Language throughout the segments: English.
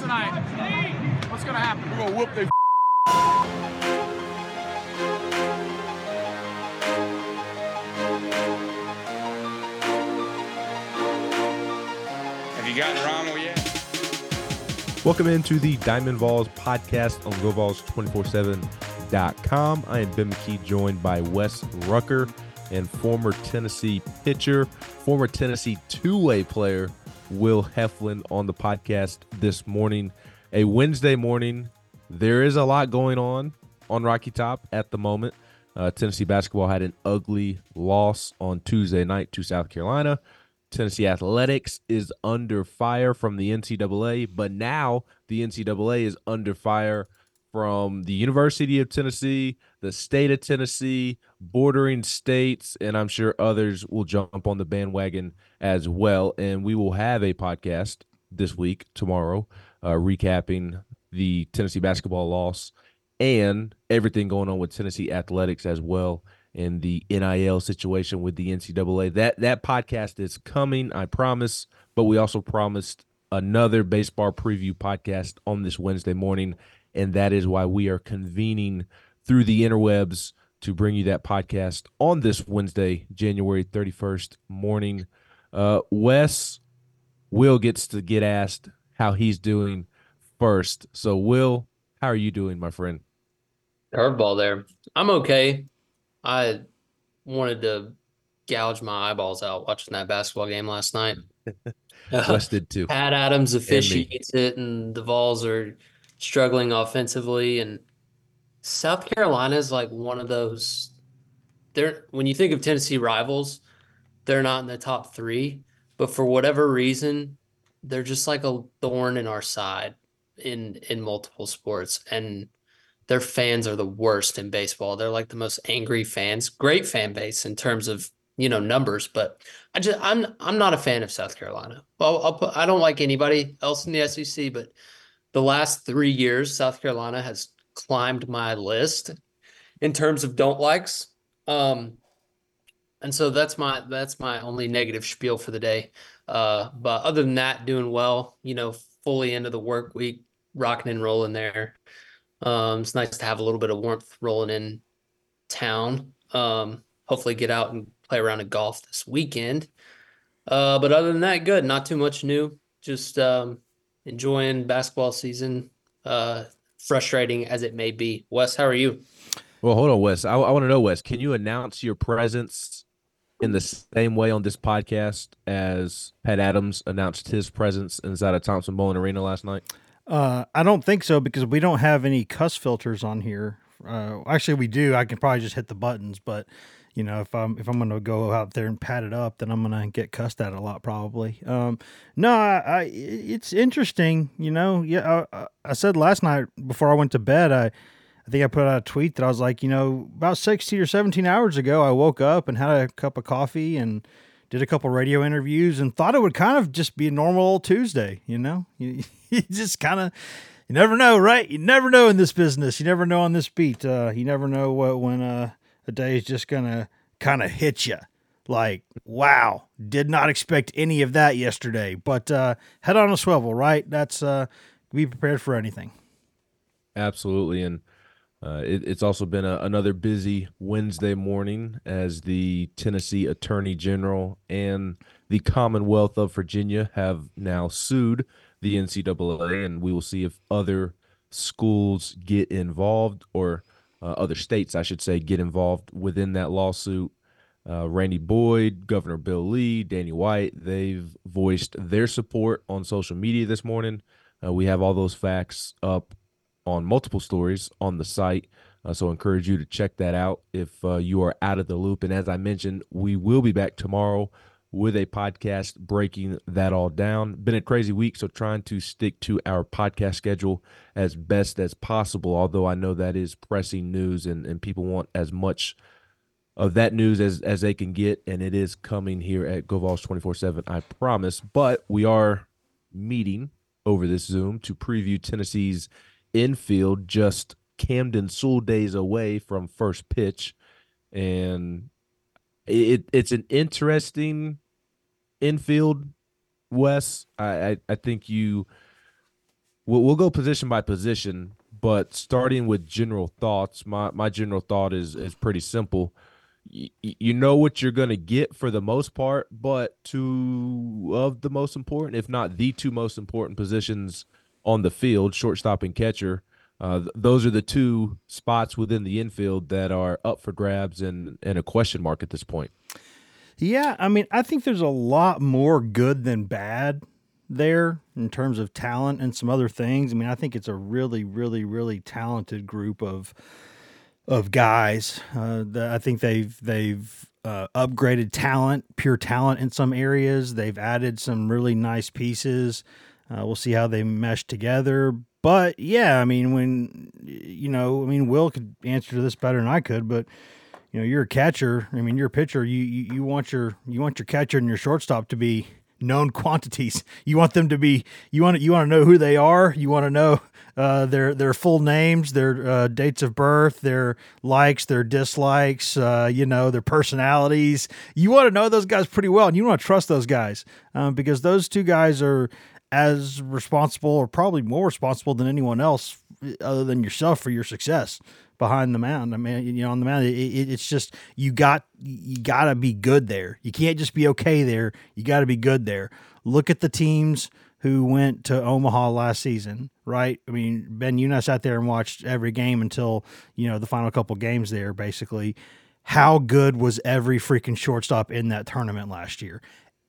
Gonna tonight? What's gonna happen? We're gonna whoop their Have you gotten Rommel yet? Welcome into the Diamond Vols podcast on GoVols247.com. I am Ben McKee, joined by Wes Rucker and former Tennessee pitcher, former Tennessee two way player, Will Heflin, on the podcast this morning. A Wednesday morning. There is a lot going on on Rocky Top at the moment. Uh, Tennessee basketball had an ugly loss on Tuesday night to South Carolina. Tennessee athletics is under fire from the NCAA, but now the NCAA is under fire from the University of Tennessee, the state of Tennessee, bordering states, and I'm sure others will jump on the bandwagon as well. And we will have a podcast this week, tomorrow, uh, recapping the Tennessee basketball loss and everything going on with Tennessee athletics as well in the NIL situation with the NCAA. That that podcast is coming, I promise. But we also promised another baseball preview podcast on this Wednesday morning, and that is why we are convening through the interwebs to bring you that podcast on this Wednesday, January 31st morning. Uh, Wes, Will gets to get asked how he's doing first. So, Will, how are you doing, my friend? Curveball there. I'm okay. I wanted to gouge my eyeballs out watching that basketball game last night. Wes did too. Pat Adams officiates it, and the Vols are struggling offensively. And South Carolina is like one of those. They're when you think of Tennessee rivals, they're not in the top three, but for whatever reason, they're just like a thorn in our side in in multiple sports. And their fans are the worst in baseball. They're like the most angry fans. Great fan base in terms of you know numbers, but I just I'm I'm not a fan of South Carolina. Well, I'll put, I don't like anybody else in the SEC, but the last three years, South Carolina has climbed my list in terms of don't likes. Um, and so that's my that's my only negative spiel for the day. Uh, but other than that, doing well. You know, fully into the work week, rocking and rolling there. Um, it's nice to have a little bit of warmth rolling in town. Um, hopefully get out and play around in golf this weekend. Uh, but other than that, good. Not too much new. Just um, enjoying basketball season. Uh, frustrating as it may be. Wes, how are you? Well, hold on, Wes. I, I want to know, Wes, can you announce your presence in the same way on this podcast as Pat Adams announced his presence inside of Thompson-Boling Arena last night? Uh, I don't think so because we don't have any cuss filters on here. Uh, actually, we do. I can probably just hit the buttons, but you know, if I'm if I'm gonna go out there and pat it up, then I'm gonna get cussed at a lot probably. Um, no, I, I it's interesting. You know, yeah. I, I said last night before I went to bed, I I think I put out a tweet that I was like, you know, about 16 or 17 hours ago, I woke up and had a cup of coffee and did a couple radio interviews and thought it would kind of just be a normal old Tuesday, you know? You, you just kind of, you never know, right? You never know in this business. You never know on this beat. Uh, you never know what when uh, a day is just going to kind of hit you. Like, wow, did not expect any of that yesterday. But uh, head on a swivel, right? That's uh, be prepared for anything. Absolutely. And uh, it, it's also been a, another busy Wednesday morning as the Tennessee Attorney General and the Commonwealth of Virginia have now sued the NCAA, and we will see if other schools get involved or uh, other states, I should say, get involved within that lawsuit. Uh, Randy Boyd, Governor Bill Lee, Danny White, they've voiced their support on social media this morning. Uh, we have all those facts up on multiple stories on the site. Uh, so I encourage you to check that out if uh, you are out of the loop. And as I mentioned, we will be back tomorrow with a podcast breaking that all down. Been a crazy week, so trying to stick to our podcast schedule as best as possible. Although I know that is pressing news and, and people want as much of that news as, as they can get, and it is coming here at GoVols 24 7, I promise. But we are meeting over this Zoom to preview Tennessee's infield just Camden Sewell days away from first pitch. And it it's an interesting infield, Wes. I, I, I think you we'll, we'll go position by position, but starting with general thoughts, my, my general thought is is pretty simple. You, you know what you're going to get for the most part, but two of the most important, if not the two most important positions on the field, shortstop and catcher. Uh, th- those are the two spots within the infield that are up for grabs and, and a question mark at this point. Yeah, I mean, I think there's a lot more good than bad there in terms of talent and some other things. I mean, I think it's a really, really, really talented group of of guys. Uh, I think they've they've uh, upgraded talent, pure talent in some areas. They've added some really nice pieces. Uh, we'll see how they mesh together. But yeah, I mean, when you know, I mean, Will could answer this better than I could, but you know, you're a catcher. I mean, you're a pitcher. You, you you want your you want your catcher and your shortstop to be known quantities. You want them to be you want you want to know who they are. You want to know uh, their their full names, their uh, dates of birth, their likes, their dislikes, uh, you know, their personalities. You want to know those guys pretty well, and you want to trust those guys um, because those two guys are as responsible or probably more responsible than anyone else other than yourself for your success behind the mound. I mean, you know, on the mound, it, it, it's just you got you got to be good there. You can't just be okay there. You got to be good there. Look at the teams who went to Omaha last season, right? I mean, Ben, you and I sat there and watched every game until you know the final couple games there, basically. How good was every freaking shortstop in that tournament last year?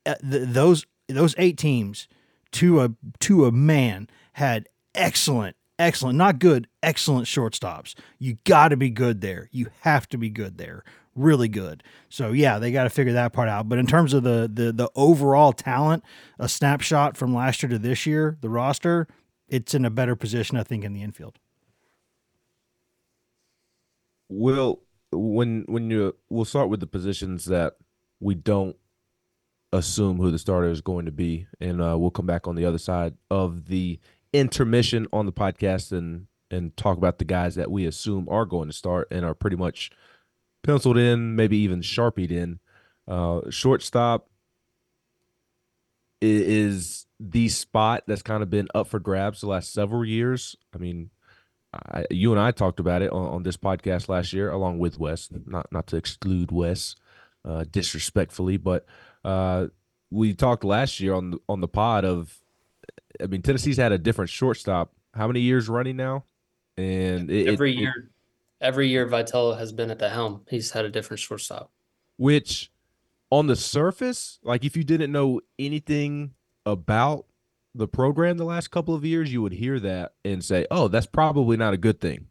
Uh, th- those those eight teams to a to a man had excellent excellent not good excellent shortstops. You got to be good there. You have to be good there. Really good. So yeah they got to figure that part out. But in terms of the the the overall talent a snapshot from last year to this year the roster it's in a better position i think in the infield. Will when when you we'll start with the positions that we don't assume who the starter is going to be, and uh, we'll come back on the other side of the intermission on the podcast and and talk about the guys that we assume are going to start and are pretty much penciled in, maybe even sharpied in. Uh, shortstop is the spot that's kind of been up for grabs the last several years. I mean, I, you and I talked about it on, on, this podcast last year, along with Wes. Not not to exclude Wes uh, disrespectfully, but uh, we talked last year on the, on the pod of, I mean, Tennessee's had a different shortstop. How many years running now? And it, every it, year, it, every year Vitello has been at the helm. He's had a different shortstop. Which, on the surface, like if you didn't know anything about the program the last couple of years, you would hear that and say, "Oh, that's probably not a good thing."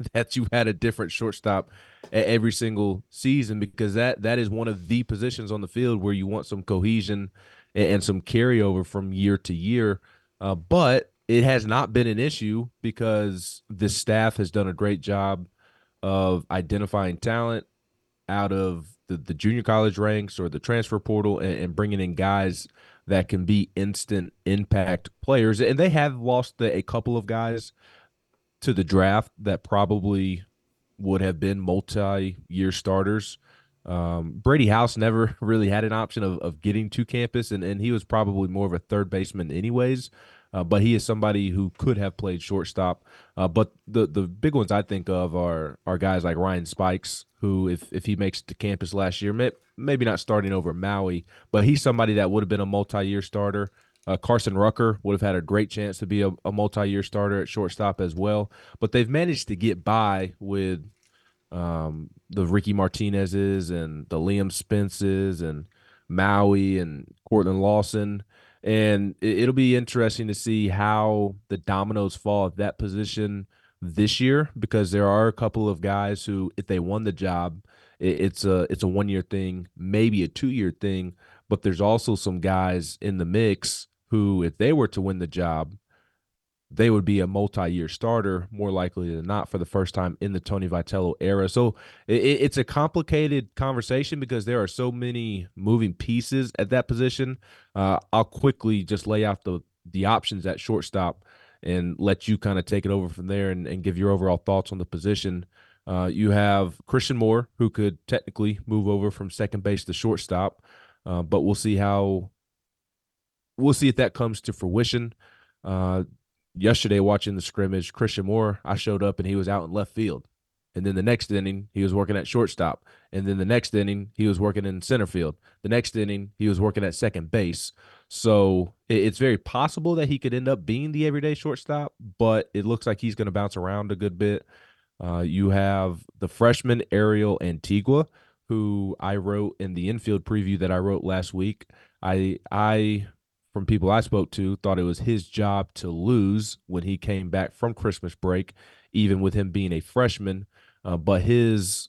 that you had a different shortstop every single season because that that is one of the positions on the field where you want some cohesion and, and some carryover from year to year. Uh, but it has not been an issue because the staff has done a great job of identifying talent out of the, the junior college ranks or the transfer portal and, and bringing in guys that can be instant impact players. And they have lost the, a couple of guys to the draft that probably would have been multi year starters. Um, Brady House never really had an option of, of getting to campus, and, and he was probably more of a third baseman, anyways. Uh, but he is somebody who could have played shortstop. Uh, but the the big ones I think of are are guys like Ryan Spikes, who if if he makes it to campus last year, may, maybe not starting over Maui, but he's somebody that would have been a multi year starter. Uh, Carson Rucker would have had a great chance to be a, a multi-year starter at shortstop as well, but they've managed to get by with um, the Ricky Martinez's and the Liam Spence's and Maui and Cortland Lawson. And it, will be interesting to see how the dominoes fall at that position this year because there are a couple of guys who, if they won the job, it, it's a it's a one year thing, maybe a two year thing. But there's also some guys in the mix who, if they were to win the job, they would be a multi-year starter more likely than not for the first time in the Tony Vitello era. So it, it's a complicated conversation because there are so many moving pieces at that position. Uh, I'll quickly just lay out the the options at shortstop and let you kind of take it over from there and, and give your overall thoughts on the position. Uh, you have Christian Moore, who could technically move over from second base to shortstop, uh, but we'll see how we'll see if that comes to fruition. Uh, yesterday, watching the scrimmage, Christian Moore, I showed up and he was out in left field. And then the next inning, he was working at shortstop. And then the next inning, he was working in center field. The next inning, he was working at second base. So it's very possible that he could end up being the everyday shortstop, but it looks like he's going to bounce around a good bit. Uh, you have the freshman Ariel Antigua, who I wrote in the infield preview that I wrote last week. I I from people I spoke to thought it was his job to lose when he came back from Christmas break, even with him being a freshman. Uh, but his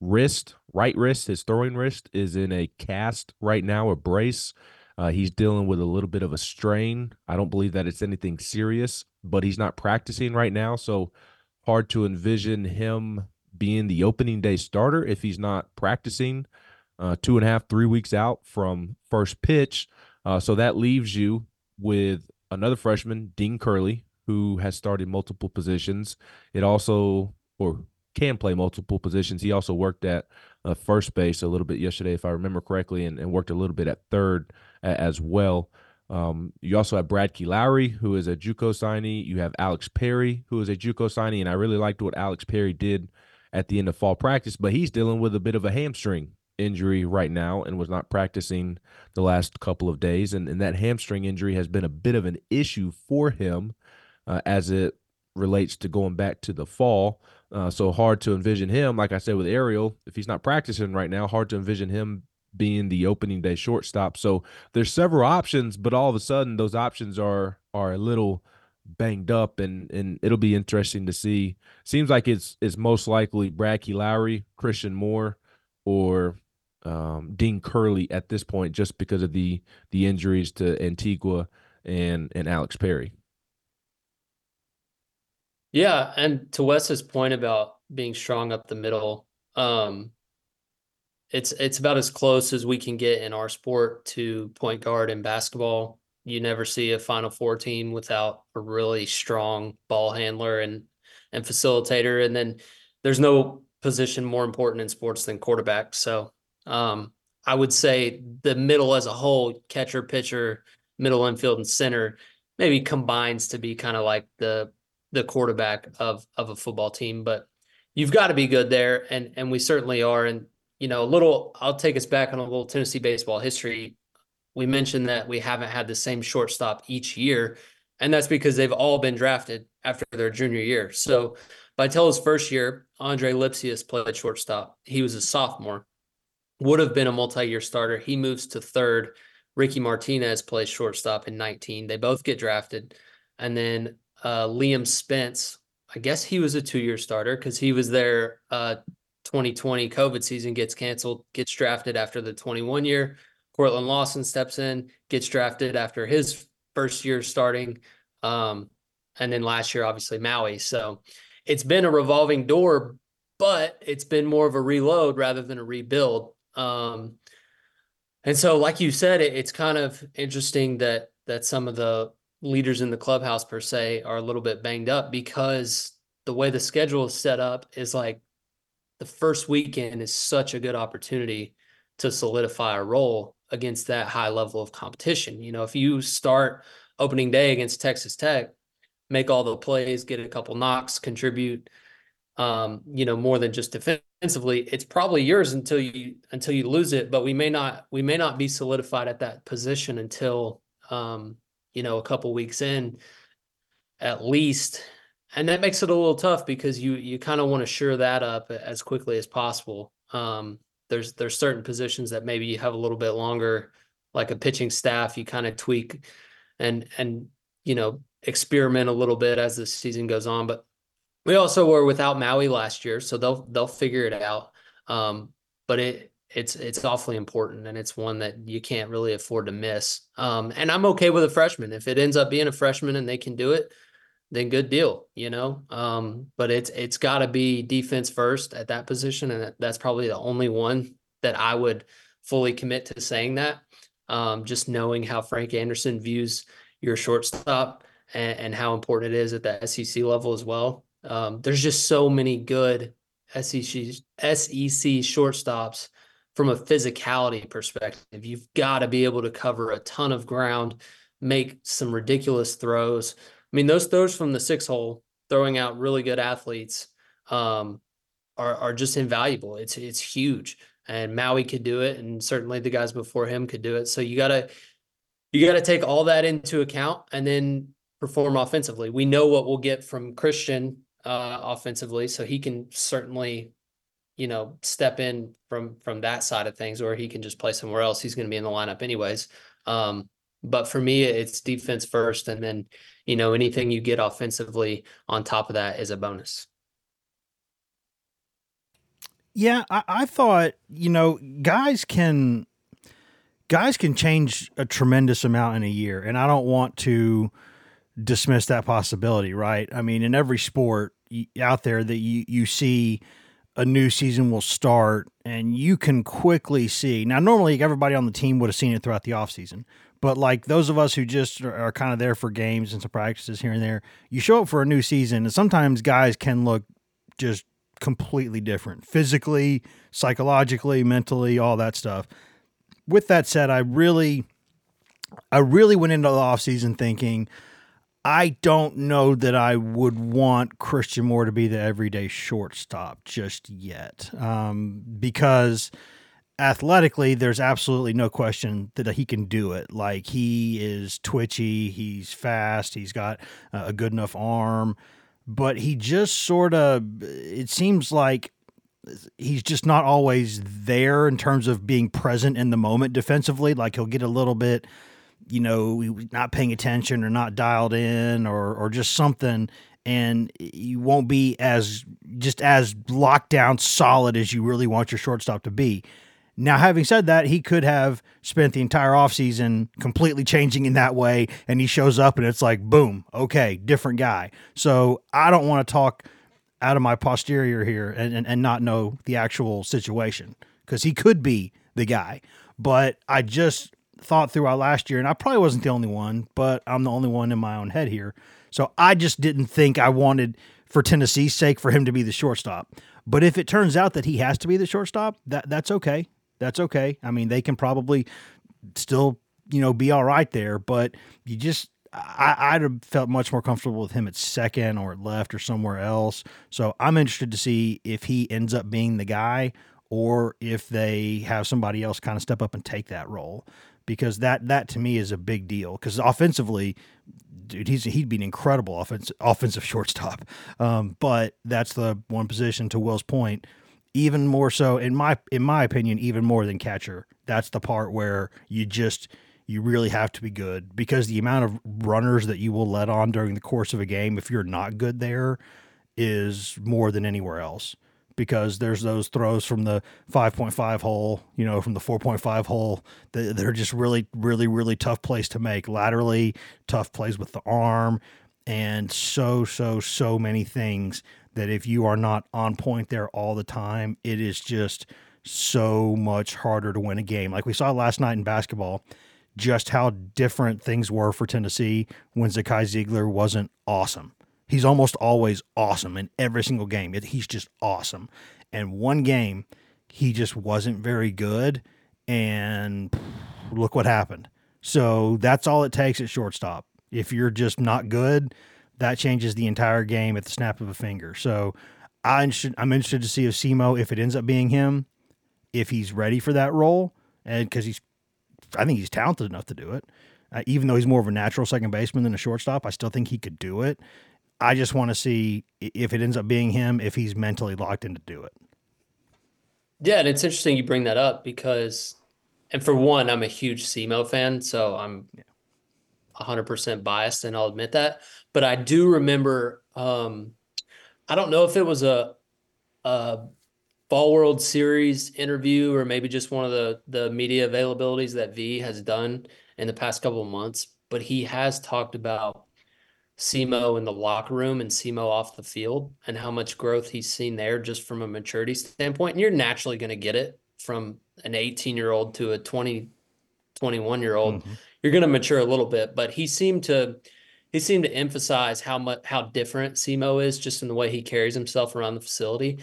wrist, right wrist, his throwing wrist is in a cast right now, a brace. Uh, he's dealing with a little bit of a strain. I don't believe that it's anything serious, but he's not practicing right now. So hard to envision him being the opening day starter if he's not practicing uh, two and a half, three weeks out from first pitch. Uh, so that leaves you with another freshman, Dean Curley, who has started multiple positions. It also, or can play multiple positions. He also worked at uh, first base a little bit yesterday, if I remember correctly, and, and worked a little bit at third as well. Um, you also have Brad Lowry, who is a JUCO signee. You have Alex Perry, who is a JUCO signee, and I really liked what Alex Perry did at the end of fall practice, but he's dealing with a bit of a hamstring injury right now and was not practicing the last couple of days. And, and that hamstring injury has been a bit of an issue for him uh, as it relates to going back to the fall. Uh, so hard to envision him, like I said with Ariel, if he's not practicing right now, hard to envision him being the opening day shortstop. So there's several options, but all of a sudden those options are are a little banged up and and it'll be interesting to see. Seems like it's it's most likely Brad Lowry, Christian Moore, or um, Dean Curley at this point, just because of the the injuries to Antigua and and Alex Perry. Yeah, and to Wes's point about being strong up the middle, um, it's it's about as close as we can get in our sport to point guard in basketball. You never see a Final Four team without a really strong ball handler and and facilitator, and then there's no position more important in sports than quarterback. So um, I would say the middle as a whole, catcher, pitcher, middle infield, and center, maybe combines to be kind of like the the quarterback of of a football team. But you've got to be good there, and and we certainly are. And you know, a little. I'll take us back on a little Tennessee baseball history. We mentioned that we haven't had the same shortstop each year, and that's because they've all been drafted after their junior year. So, Vitello's first year, Andre Lipcius played shortstop. He was a sophomore would have been a multi-year starter. He moves to third. Ricky Martinez plays shortstop in 19. They both get drafted. And then uh, Liam Spence, I guess he was a two-year starter because he was there uh, 2020 COVID season gets canceled, gets drafted after the 21 year. Cortland Lawson steps in, gets drafted after his first year starting. Um, and then last year, obviously Maui. So it's been a revolving door, but it's been more of a reload rather than a rebuild. Um, and so, like you said, it, it's kind of interesting that that some of the leaders in the clubhouse per se are a little bit banged up because the way the schedule is set up is like the first weekend is such a good opportunity to solidify a role against that high level of competition. You know, if you start opening day against Texas Tech, make all the plays, get a couple knocks, contribute, um, you know, more than just defensively, it's probably yours until you until you lose it. But we may not we may not be solidified at that position until um, you know a couple weeks in, at least. And that makes it a little tough because you you kind of want to shore that up as quickly as possible. Um, there's there's certain positions that maybe you have a little bit longer, like a pitching staff, you kind of tweak and and you know experiment a little bit as the season goes on. But we also were without Maui last year, so they'll they'll figure it out. Um, but it it's it's awfully important, and it's one that you can't really afford to miss. Um, and I'm okay with a freshman if it ends up being a freshman and they can do it, then good deal, you know. Um, but it's it's got to be defense first at that position, and that's probably the only one that I would fully commit to saying that. Um, just knowing how Frank Anderson views your shortstop and, and how important it is at the SEC level as well. Um, there's just so many good SEC SEC shortstops from a physicality perspective. You've got to be able to cover a ton of ground, make some ridiculous throws. I mean, those throws from the six hole, throwing out really good athletes, um, are are just invaluable. It's it's huge, and Maui could do it, and certainly the guys before him could do it. So you gotta you gotta take all that into account, and then perform offensively. We know what we'll get from Christian uh, offensively, so he can certainly, you know, step in from from that side of things, or he can just play somewhere else. He's going to be in the lineup anyways. Um, but for me, it's defense first, and then you know anything you get offensively on top of that is a bonus. Yeah, I, I thought you know guys can guys can change a tremendous amount in a year, and I don't want to dismiss that possibility, right? I mean, in every sport out there that you you see a new season will start and you can quickly see. Now normally everybody on the team would have seen it throughout the offseason. But like those of us who just are, are kind of there for games and some practices here and there, you show up for a new season and sometimes guys can look just completely different physically, psychologically, mentally, all that stuff. With that said, I really I really went into the offseason thinking I don't know that I would want Christian Moore to be the everyday shortstop just yet, um, because athletically, there's absolutely no question that he can do it. Like he is twitchy, he's fast, he's got uh, a good enough arm, but he just sort of, it seems like he's just not always there in terms of being present in the moment defensively. Like he'll get a little bit you know, not paying attention or not dialed in or or just something and you won't be as just as locked down solid as you really want your shortstop to be. Now, having said that, he could have spent the entire offseason completely changing in that way, and he shows up and it's like, boom, okay, different guy. So I don't want to talk out of my posterior here and, and, and not know the actual situation because he could be the guy. But I just thought throughout last year, and I probably wasn't the only one, but I'm the only one in my own head here. So I just didn't think I wanted, for Tennessee's sake, for him to be the shortstop. But if it turns out that he has to be the shortstop, that that's okay. That's okay. I mean, they can probably still, you know, be all right there. But you just, I, would have felt much more comfortable with him at second or left or somewhere else. So I'm interested to see if he ends up being the guy or if they have somebody else kind of step up and take that role because that that to me is a big deal because offensively, dude, he's he'd be an incredible offensive offensive shortstop. Um, but that's the one position to Will's point, even more so in my in my opinion, even more than catcher. That's the part where you just you really have to be good because the amount of runners that you will let on during the course of a game if you're not good there is more than anywhere else because there's those throws from the 5.5 hole, you know, from the 4.5 hole. That they're just really, really, really tough plays to make. Laterally, tough plays with the arm, and so, so, so many things that if you are not on point there all the time, it is just so much harder to win a game. Like we saw last night in basketball, just how different things were for Tennessee when Zakai Zeigler wasn't awesome. He's almost always awesome in every single game. He's just awesome. And one game, he just wasn't very good. And look what happened. So that's all it takes at shortstop. If you're just not good, that changes the entire game at the snap of a finger. So I'm interested to see if Simo, if it ends up being him, if he's ready for that role. And because he's, I think he's talented enough to do it. Uh, even though he's more of a natural second baseman than a shortstop, I still think he could do it. I just want to see if it ends up being him, if he's mentally locked in to do it. Yeah, and it's interesting you bring that up because, and for one, I'm a huge Simo fan, so I'm 100% biased, and I'll admit that. But I do remember, um, I don't know if it was a, a Fall World Series interview or maybe just one of the the media availabilities that V has done in the past couple of months, but he has talked about Simo in the locker room and Simo off the field and how much growth he's seen there just from a maturity standpoint. And you're naturally going to get it from an 18 year old to a 20, 21 year old. Mm-hmm. You're going to mature a little bit, but he seemed to, he seemed to emphasize how much, how different Simo is just in the way he carries himself around the facility.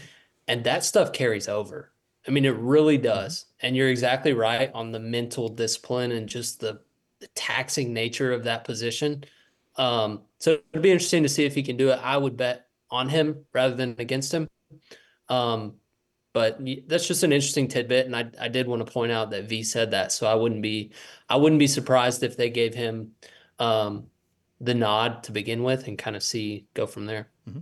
And that stuff carries over. I mean, it really mm-hmm. does. And you're exactly right on the mental discipline and just the, the taxing nature of that position. Um, so it'd be interesting to see if he can do it. I would bet on him rather than against him. Um, but that's just an interesting tidbit, and I I did want to point out that V said that, so I wouldn't be I wouldn't be surprised if they gave him um, the nod to begin with and kind of see go from there. Mm-hmm.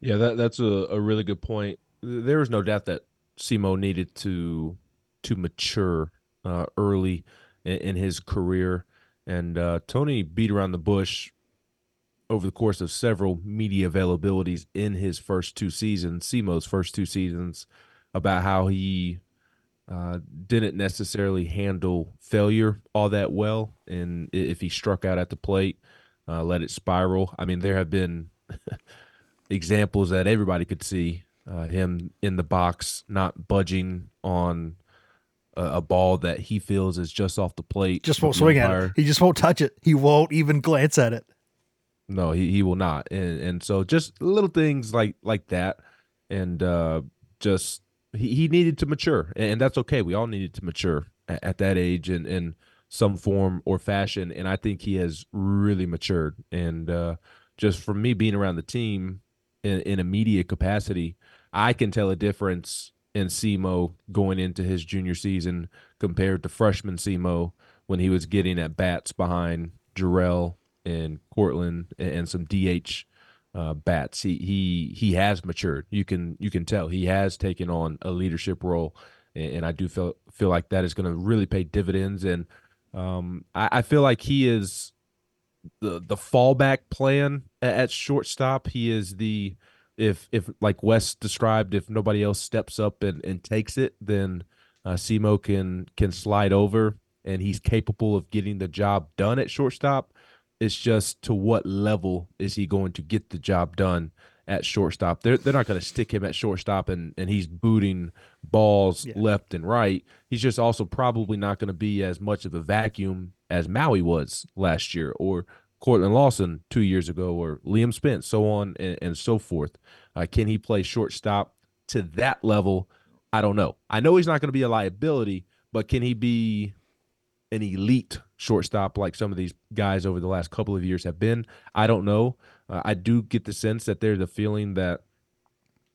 Yeah, that that's a, a really good point. There is no doubt that Simo needed to to mature uh, early in, in, his career, and uh, Tony beat around the bush over the course of several media availabilities in his first two seasons, Simo's first two seasons, about how he uh, didn't necessarily handle failure all that well, and if he struck out at the plate, uh, let it spiral. I mean, there have been examples that everybody could see uh, him in the box not budging on a, a, ball that he feels is just off the plate. Just won't swing at it. He just won't touch it. He won't even glance at it. No, he, he will not. And and so just little things like like that and uh just he, he needed to mature and that's okay. We all needed to mature at, at that age and in some form or fashion and I think he has really matured and uh just from me being around the team in, in a media capacity, I can tell a difference in Simo going into his junior season compared to freshman Simo when he was getting at bats behind Jarrell and Cortland and some DH uh, bats. He he he has matured. You can you can tell he has taken on a leadership role, and, and I do feel feel like that is going to really pay dividends. And um, I, I, feel like he is the the fallback plan at, at shortstop. He is the if if like Wes described, if nobody else steps up and, and takes it, then uh, Simo can can slide over, and he's capable of getting the job done at shortstop. It's just to what level is he going to get the job done at shortstop? They're they're not going to stick him at shortstop and and he's booting balls yeah. left and right. He's just also probably not going to be as much of a vacuum as Maui was last year or Cortland Lawson two years ago or Liam Spence, so on and, and so forth. Uh, can he play shortstop to that level? I don't know. I know he's not going to be a liability, but can he be an elite shortstop like some of these guys over the last couple of years have been. I don't know. Uh, I do get the sense that there's a feeling that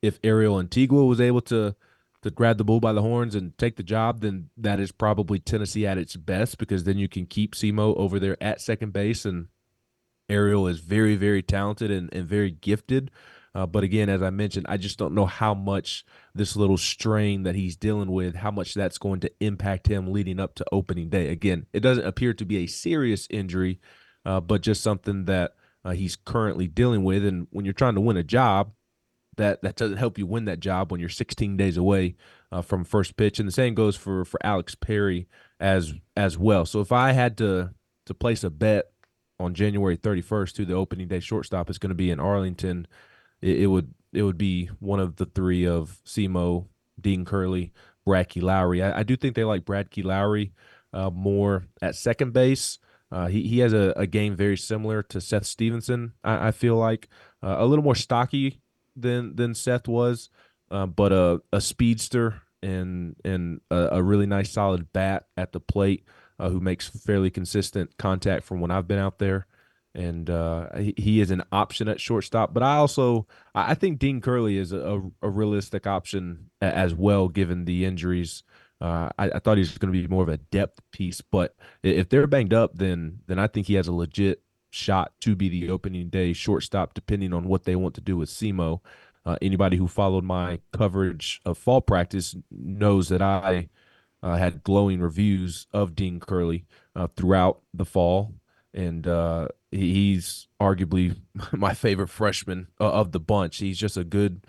if Ariel Antigua was able to to grab the bull by the horns and take the job, then that is probably Tennessee at its best because then you can keep Simo over there at second base and Ariel is very, very talented and, and very gifted. Uh, but again, as I mentioned, I just don't know how much this little strain that he's dealing with, how much that's going to impact him leading up to opening day. Again, it doesn't appear to be a serious injury, uh, but just something that uh, he's currently dealing with. And when you're trying to win a job, that that doesn't help you win that job when you're 16 days away uh, from first pitch. And the same goes for for Alex Perry as as well. So if I had to to place a bet on January 31st to the opening day shortstop is going to be in Arlington, it, it, would it would be one of the three of Simo, Dean Curley, Brad Lowry. I, I do think they like Brad Keylowry uh, more at second base. Uh, he he has a, a game very similar to Seth Stevenson. I, I feel like uh, a little more stocky than than Seth was, uh, but a a speedster and and a, a, really nice solid bat at the plate uh, who makes fairly consistent contact from when I've been out there. And uh, he, he, is an option at shortstop, but I also I think Dean Curley is a, a realistic option as well, given the injuries uh, I, I, thought he was going to be more of a depth piece, but if they're banged up, then then I think he has a legit shot to be the opening day shortstop, depending on what they want to do with Simo. Uh, anybody who followed my coverage of fall practice knows that I uh, had glowing reviews of Dean Curley uh, throughout the fall, and uh, he's arguably my favorite freshman uh, of the bunch. He's just a good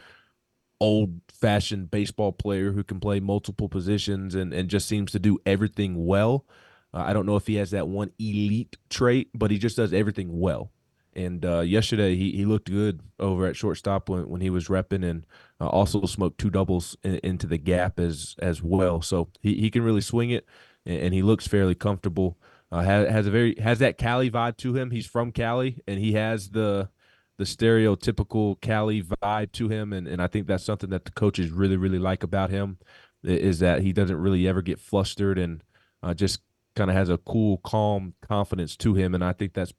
old fashioned baseball player who can play multiple positions and, and just seems to do everything well. Uh, I don't know if he has that one elite trait, but he just does everything well. And uh, yesterday he, he looked good over at shortstop when, when he was repping and uh, also smoked two doubles in, into the gap as as well. So he, he can really swing it and, and he looks fairly comfortable. Uh, has, has a very has that Cali vibe to him. He's from Cali and he has the the stereotypical Cali vibe to him, and, and I think that's something that the coaches really really like about him is that he doesn't really ever get flustered and uh, just kind of has a cool, calm confidence to him, and I think that's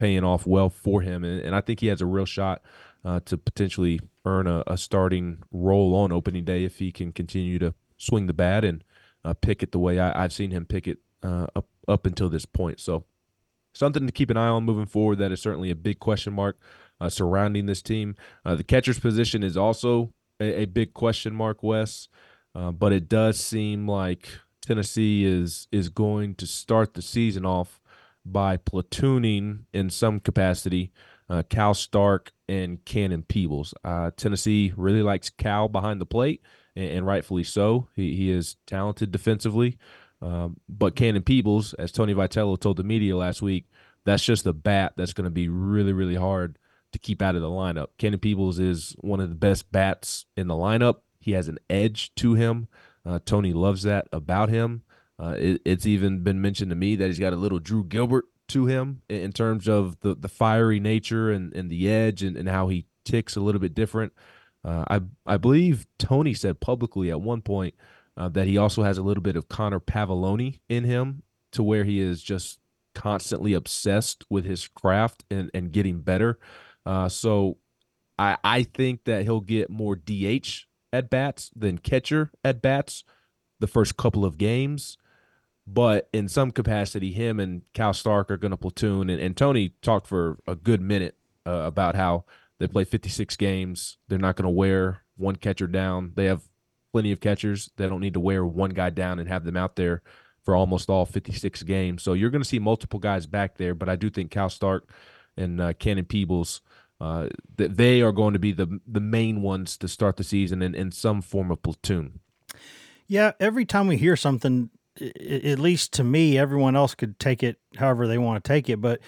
paying off well for him, and, and I think he has a real shot uh, to potentially earn a, a, starting role on opening day if he can continue to swing the bat and uh, pick it the way I, have seen him pick it uh, up up until this point. So something to keep an eye on moving forward. That is certainly a big question mark uh, surrounding this team. Uh, the catcher's position is also a, a big question mark, Wes, uh, but it does seem like Tennessee is is going to start the season off by platooning in some capacity uh, Cal Stark and Cannon Peebles. Uh, Tennessee really likes Cal behind the plate, and, and rightfully so. He, he is talented defensively. Um, but Cannon Peebles, as Tony Vitello told the media last week, that's just a bat that's going to be really, really hard to keep out of the lineup. Cannon Peebles is one of the best bats in the lineup. He has an edge to him. Uh, Tony loves that about him. Uh, it, it's even been mentioned to me that he's got a little Drew Gilbert to him in, in terms of the, the fiery nature and, and the edge and, and how he ticks a little bit different. Uh, I I believe Tony said publicly at one point uh, that he also has a little bit of Connor Pavolony in him, to where he is just constantly obsessed with his craft and, and getting better. Uh, so I I think that he'll get more DH at bats than catcher at bats the first couple of games. But in some capacity, him and Cal Stark are going to platoon. And, and, Tony talked for a good minute uh, about how they play 56 games. They're not going to wear one catcher down. They have plenty of catchers. They don't need to wear one guy down and have them out there for almost all 56 games. So you're going to see multiple guys back there. But I do think Cal Stark and uh, Cannon Peebles uh, that they are going to be the the main ones to start the season in, in some form of platoon. Yeah, every time we hear something, at least to me, everyone else could take it however they want to take it, but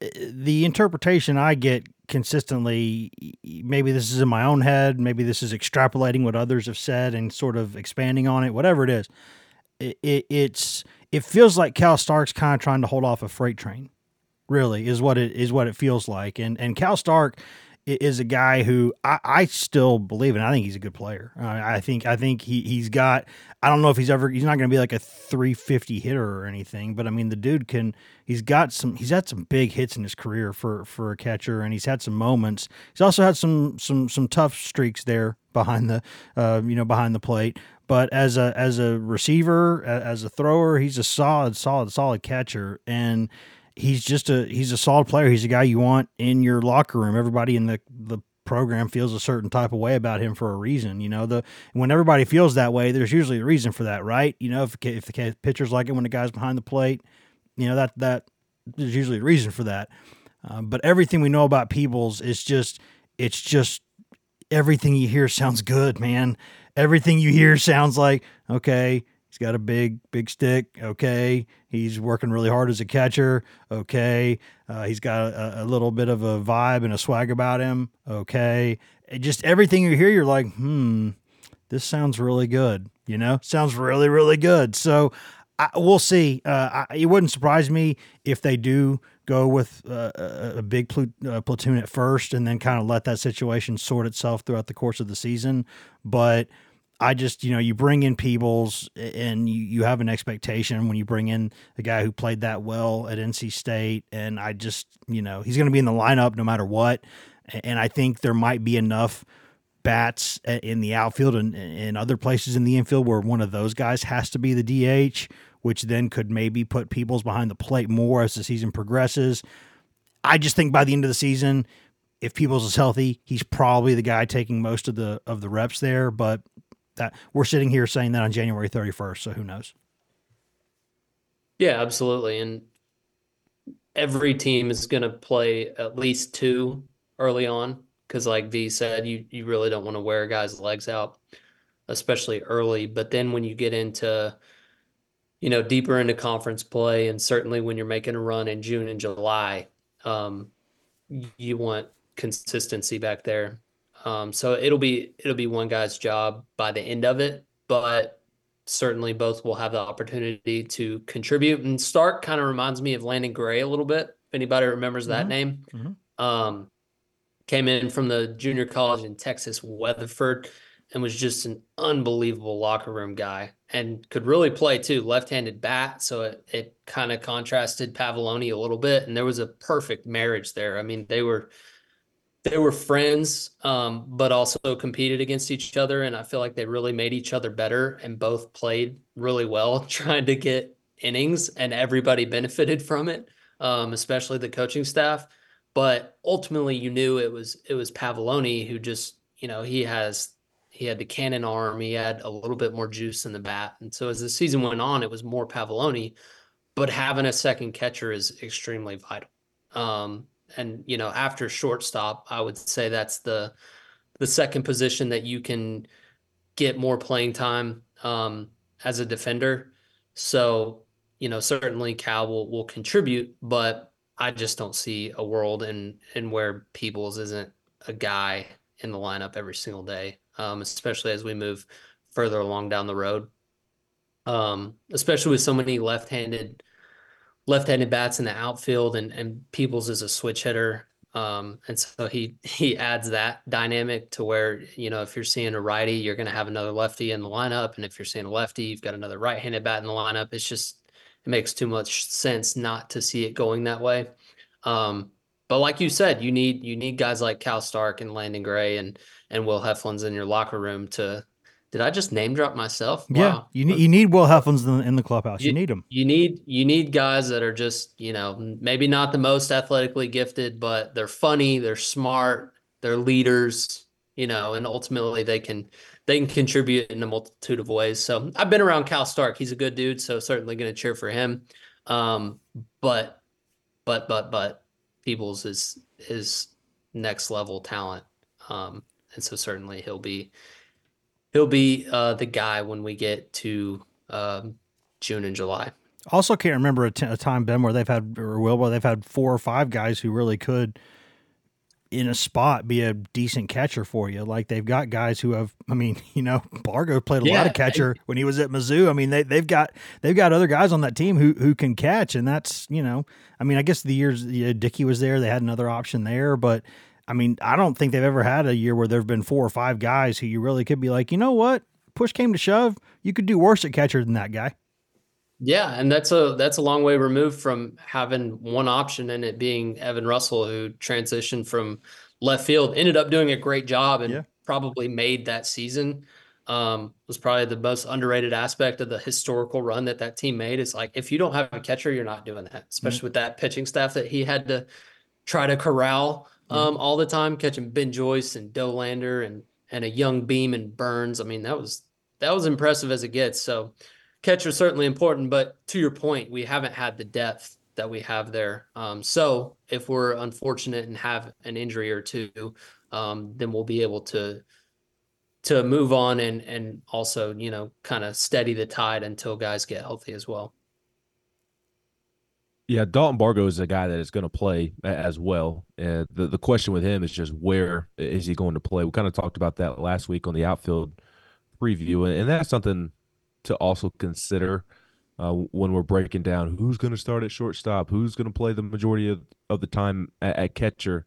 the interpretation I get consistently, maybe this is in my own head, maybe this is extrapolating what others have said and sort of expanding on it, whatever it is. It, it, it's it feels like Cal Stark's kind of trying to hold off a freight train really is what it is what it feels like. And and Cal Stark is a guy who I, I still believe in. I think he's a good player. I think I think he he's got. I don't know if he's ever. He's not going to be like a 350 hitter or anything, but I mean the dude can. He's got some. He's had some big hits in his career for for a catcher, and he's had some moments. He's also had some some some tough streaks there behind the uh, you know behind the plate. But as a as a receiver, as a thrower, he's a solid solid solid catcher and he's just a he's a solid player. He's a guy you want in your locker room. Everybody in the the program feels a certain type of way about him for a reason. You know, the when everybody feels that way, there's usually a reason for that, right? You know, if if the pitchers like it when the guy's behind the plate, you know that that there's usually a reason for that. Uh, but everything we know about Peebles is just it's just everything you hear sounds good, man. Everything you hear sounds like okay. He's got a big, big stick. Okay, he's working really hard as a catcher. Okay, uh, he's got a, a, little bit of a vibe and a swag about him. Okay, just everything you hear, you're like, hmm, this sounds really good. You know, sounds really, really good. So I, we'll see. Uh, I, it wouldn't surprise me if they do go with uh, a, big uh, platoon at first and then kind of let that situation sort itself throughout the course of the season. But I just, you know, you bring in Peebles and you, you have an expectation when you bring in a guy who played that well at NC State. And I just, you know, he's going to be in the lineup no matter what. And I think there might be enough bats in the outfield and, and other places in the infield where one of those guys has to be the DH which then could maybe put Peebles behind the plate more as the season progresses. I just think by the end of the season, if Peebles is healthy, he's probably the guy taking most of the of the reps there. But that we're sitting here saying that on January 31st, so who knows? Yeah, absolutely. And every team is going to play at least two early on because, like V said, you you really don't want to wear a guys' legs out, especially early. But then when you get into you know, deeper into conference play, and certainly when you're making a run in June and July, um, you want consistency back there. Um, so it'll be it'll be one guy's job by the end of it, but certainly both will have the opportunity to contribute. And Stark kind of reminds me of Landon Gray a little bit. If anybody remembers that mm-hmm. name, mm-hmm. Um, came in from the junior college in Texas, Weatherford and was just an unbelievable locker room guy and could really play too, left-handed bat. So it, it kind of contrasted Pavolony a little bit, and there was a perfect marriage there. I mean, they were they were friends, um, but also competed against each other, and I feel like they really made each other better and both played really well, trying to get innings, and everybody benefited from it, um, especially the coaching staff. But ultimately, you knew it was it was Pavolony who just you know he has he had the cannon arm. He had a little bit more juice in the bat. And so as the season went on, it was more Pavolony, but having a second catcher is extremely vital. Um, and you know, after shortstop, I would say that's the the second position that you can get more playing time um, as a defender. So you know, certainly Cal will will contribute, but I just don't see a world in in where Peebles isn't a guy in the lineup every single day um, especially as we move further along down the road. Um, especially with so many left-handed left-handed bats in the outfield, and and Peebles is a switch hitter, um, and so he he adds that dynamic to where you know if you're seeing a righty, you're going to have another lefty in the lineup, and if you're seeing a lefty, you've got another right-handed bat in the lineup. It's just it makes too much sense not to see it going that way. Um, but like you said, you need you need guys like Cal Stark and Landon Gray and and Will Heflin's in your locker room to. Did I just name drop myself? Wow. Yeah, you need you need Will Heflin's in, in the clubhouse. You, you, need them. You need you need guys that are just you know maybe not the most athletically gifted, but they're funny, they're smart, they're leaders. You know, and ultimately they can they can contribute in a multitude of ways. So I've been around Cal Stark. He's a good dude, so certainly going to cheer for him. Um, but but but but Peebles is is next level talent. Um, and so certainly he'll be he'll be uh, the guy when we get to um, June and July. Also, can't remember a, t- a time Ben where they've had or will where they've had four or five guys who really could in a spot be a decent catcher for you. Like they've got guys who have, I mean, you know, Bargo played a yeah, lot of catcher I, when he was at Mizzou. I mean, they they've got they've got other guys on that team who who can catch, and that's you know, I mean, I guess the years yeah, Dickey was there, they had another option there, but I mean, I don't think they've ever had a year where there have been four or five guys who you really could be like, you know what, push came to shove, you could do worse at catcher than that guy. Yeah, and that's a that's a long way removed from having one option and it being Evan Russell, who transitioned from left field, ended up doing a great job and yeah. probably made that season. Um, was probably the most underrated aspect of the historical run that that team made. Is like if you don't have a catcher, you're not doing that, especially mm-hmm. with that pitching staff that he had to try to corral um, all the time, catching Ben Joyce and Dollander and and a young Beam and Burns. I mean, that was that was impressive as it gets. So catcher certainly important, but to your point, we haven't had the depth that we have there. Um, so if we're unfortunate and have an injury or two, um, then we'll be able to to move on and and also you know kind of steady the tide until guys get healthy as well. Yeah, Dalton Bargo is a guy that is going to play as well. And the the question with him is just where is he going to play? We kind of talked about that last week on the outfield preview, and that's something to also consider uh, when we're breaking down who's going to start at shortstop, who's going to play the majority of, of the time at, at catcher.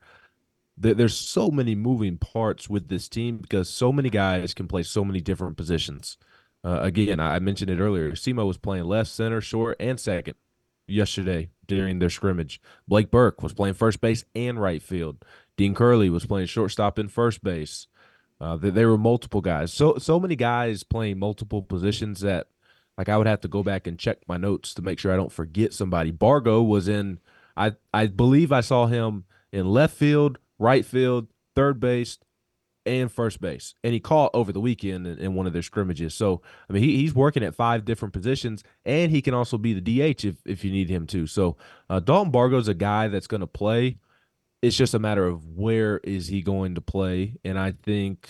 there's so many moving parts with this team because so many guys can play so many different positions. Uh, again, I mentioned it earlier. Simo was playing left, center, short, and second yesterday during their scrimmage. Blake Burke was playing first base and right field. Dean Curley was playing shortstop and first base. Uh, there were multiple guys. So so many guys playing multiple positions that like I would have to go back and check my notes to make sure I don't forget somebody. Bargo was in I I believe I saw him in left field, right field, third base, and first base. And he caught over the weekend in, in one of their scrimmages. So, I mean, he, he's working at five different positions, and he can also be the DH if, if you need him to. So, uh, Dalton Bargo's a guy that's going to play. It's just a matter of where is he going to play. And I think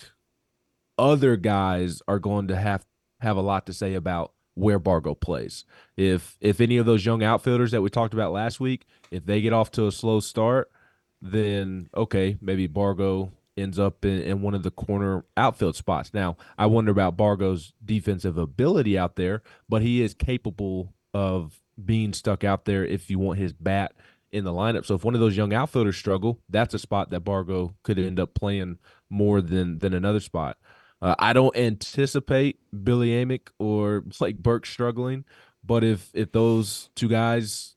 other guys are going to have have a lot to say about where Bargo plays. If if any of those young outfielders that we talked about last week, if they get off to a slow start, then okay, maybe Bargo ends up in, in, one of the corner outfield spots. Now, I wonder about Bargo's defensive ability out there, but he is capable of being stuck out there if you want his bat in the lineup. So if one of those young outfielders struggle, that's a spot that Bargo could end up playing more than than another spot. Uh, I don't anticipate Billy Amick or Blake Burke struggling, but if if those two guys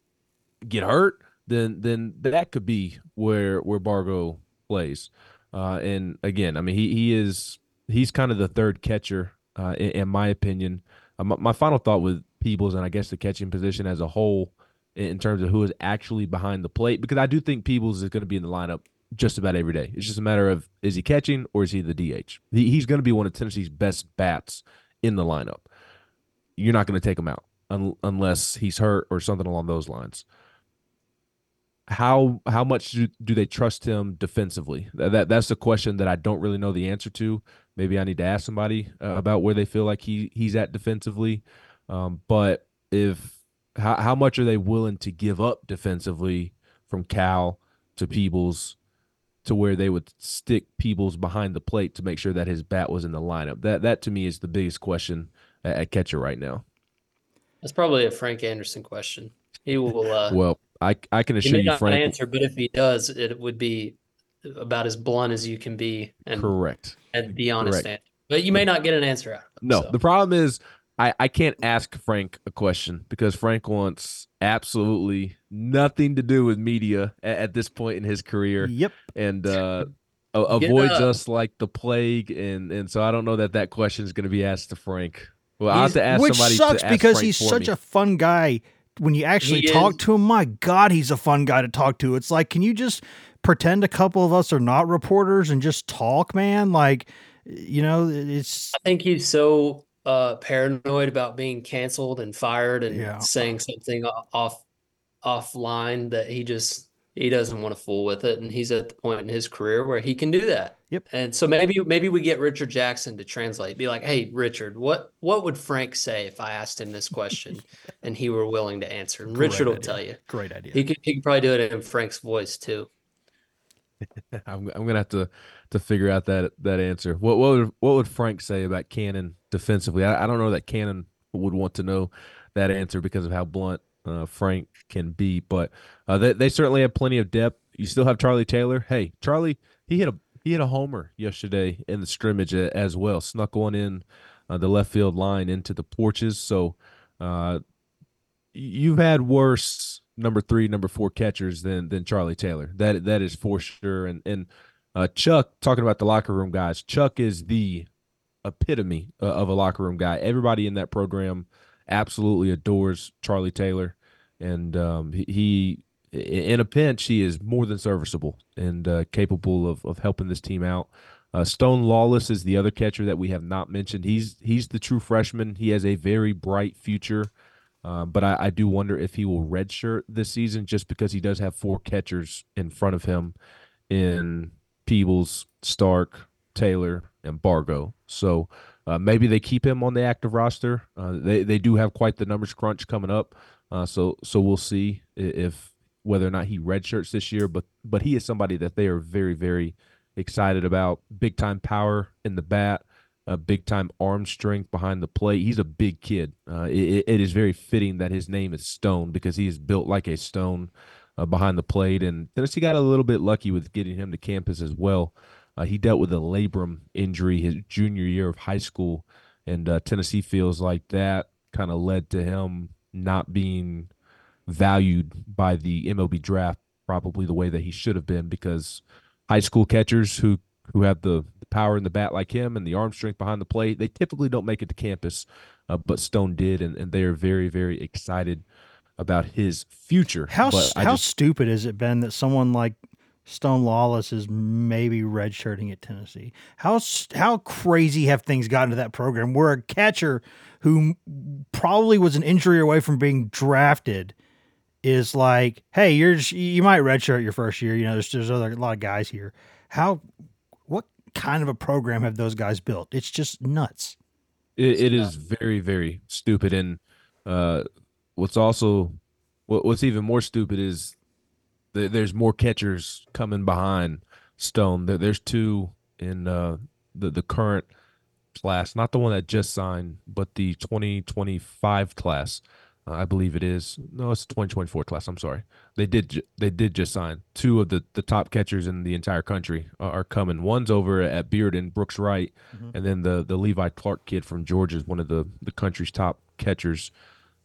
get hurt, then then that could be where where Bargo plays. Uh, and again, I mean, he he is he's kind of the third catcher uh, in, in, my opinion. Uh, my, my, final thought with Peebles and I guess the catching position as a whole, in terms of who is actually behind the plate, because I do think Peebles is going to be in the lineup just about every day. It's just a matter of is he catching or is he the DH? He, he's going to be one of Tennessee's best bats in the lineup. You're not going to take him out un, unless he's hurt or something along those lines how how much do, do they trust him defensively? That, that, that's the question that I don't really know the answer to. Maybe I need to ask somebody uh, about where they feel like he he's at defensively. Um, but if how how much are they willing to give up defensively from Cal to Peebles to where they would stick Peebles behind the plate to make sure that his bat was in the lineup? That that to me is the biggest question at, at catcher right now. That's probably a Frank Anderson question. He will. Uh, well, I I can assure you, Frank. Answer, but if he does, it would be about as blunt as you can be. And, correct. And be honest. Answer. But you may not get an answer out of No, so. the problem is I, I can't ask Frank a question because Frank wants absolutely nothing to do with media at, at this point in his career. Yep. And uh, avoids us like the plague, and and so I don't know that that question is going to be asked to Frank. Well, I have to ask which somebody. sucks because Frank he's such me. a fun guy when you actually he talk is. to him, my God, he's a fun guy to talk to. It's like, can you just pretend a couple of us are not reporters and just talk, man? Like, you know, it's. I think he's so uh, paranoid about being canceled and fired and yeah. saying something off offline that he just he doesn't want to fool with it and he's at the point in his career where he can do that yep. And so maybe maybe we get richard jackson to translate be like hey richard what what would frank say if i asked him this question and he were willing to answer? And richard will tell you. Great idea. He could, he could probably do it in frank's voice too. I'm, I'm gonna have to to figure out that that answer. What what would, what would frank say about cannon defensively? I, I don't know that cannon would want to know that answer because of how blunt uh, Frank can be. But uh, they they certainly have plenty of depth. You still have Charlie Taylor. Hey, Charlie, he hit a he had a homer yesterday in the scrimmage as well. Snuck one in uh, the left field line into the porches. So uh, you've had worse number three, number four catchers than than Charlie Taylor. That that is for sure. And and uh, Chuck talking about the locker room guys. Chuck is the epitome uh, of a locker room guy. Everybody in that program absolutely adores Charlie Taylor, and um, he, he, in a pinch he is more than serviceable and uh, capable of of helping this team out. Uh, Stone Lawless is the other catcher that we have not mentioned. He's he's the true freshman. He has a very bright future Uh, but I, I, do wonder if he will redshirt this season just because he does have four catchers in front of him in Peebles, Stark, Taylor, and Bargo. So uh, maybe they keep him on the active roster. Uh, they they do have quite the numbers crunch coming up. Uh, so so we'll see if whether or not he redshirts this year. But but he is somebody that they are very very excited about. Big time power in the bat a big time arm strength behind the plate. He's a big kid. Uh, it, it is very fitting that his name is Stone because he is built like a stone uh, behind the plate. And Tennessee got a little bit lucky with getting him to campus as well. Uh, he dealt with a labrum injury his junior year of high school, and uh, Tennessee feels like that kind of led to him not being valued by the MLB draft probably the way that he should have been because high school catchers who who have the power in the bat like him and the arm strength behind the plate. They typically don't make it to campus, uh, but Stone did, and, and they are very, very excited about his future. How how just, stupid has it been that someone like Stone Lawless is maybe redshirting at Tennessee? How how crazy have things gotten to that program where a catcher who probably was an injury away from being drafted is like, hey, you're just, you might redshirt your first year. You know, there's there's other, a lot of guys here. How what kind of a program have those guys built? It's just nuts. it, it is very, very stupid. And uh, what's also what, what's even more stupid is that there's more catchers coming behind Stone. There, there's two in uh, the the current class, not the one that just signed, but the 2025 class. Uh, I believe it is. No, it's 2024 class. I'm sorry. They did. They did just sign two of the, the top catchers in the entire country are, are coming. One's over at Bearden, Brooks Wright, mm-hmm. and then the the Levi Clark kid from Georgia is one of the the country's top catchers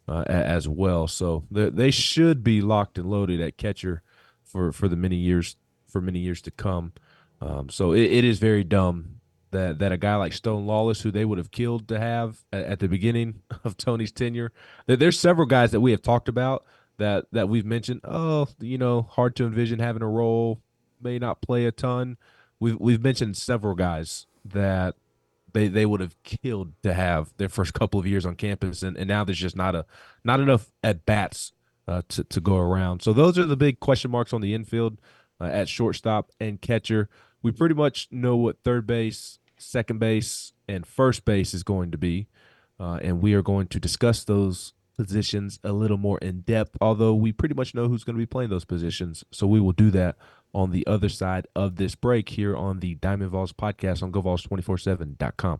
uh, as well. So they they should be locked and loaded at catcher for for the many years for many years to come. Um, so it, it is very dumb that that a guy like Stone Lawless, who they would have killed to have at, at the beginning of Tony's tenure, there's several guys that we have talked about that that we've mentioned. Oh, you know, hard to envision having a role, may not play a ton. We've we've mentioned several guys that they they would have killed to have their first couple of years on campus, and, and now there's just not a not enough at bats uh, to to go around. So those are the big question marks on the infield uh, at shortstop and catcher. We pretty much know what third base second base, and first base is going to be. Uh, and we are going to discuss those positions a little more in depth, although we pretty much know who's going to be playing those positions. So we will do that on the other side of this break here on the Diamond Vols podcast on GoVols247.com.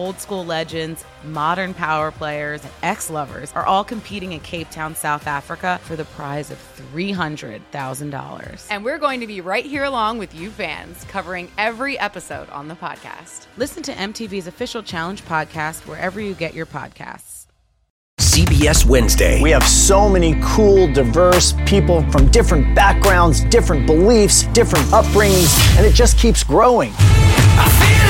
old school legends, modern power players, and ex lovers are all competing in Cape Town, South Africa for the prize of $300,000. And we're going to be right here along with you fans, covering every episode on the podcast. Listen to MTV's official Challenge podcast wherever you get your podcasts. CBS Wednesday. We have so many cool, diverse people from different backgrounds, different beliefs, different upbringings, and it just keeps growing a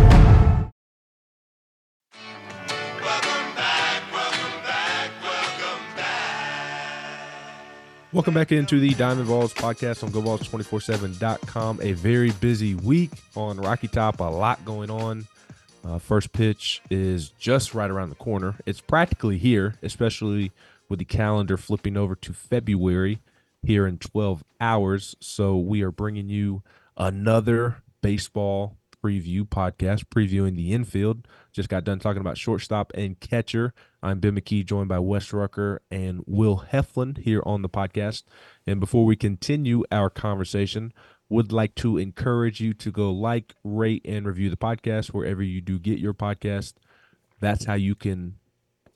Welcome back into the Diamond Vols podcast on GoVols247.com. A very busy week on Rocky Top, a lot going on. Uh, first pitch is just right around the corner. It's practically here, especially with the calendar flipping over to February here in 12 hours. So we are bringing you another baseball preview podcast, previewing the infield. Just got done talking about shortstop and catcher. I'm Ben McKee, joined by Wes Rucker and Will Heflin here on the podcast. And before we continue our conversation, would like to encourage you to go like, rate, and review the podcast wherever you do get your podcast. That's how you can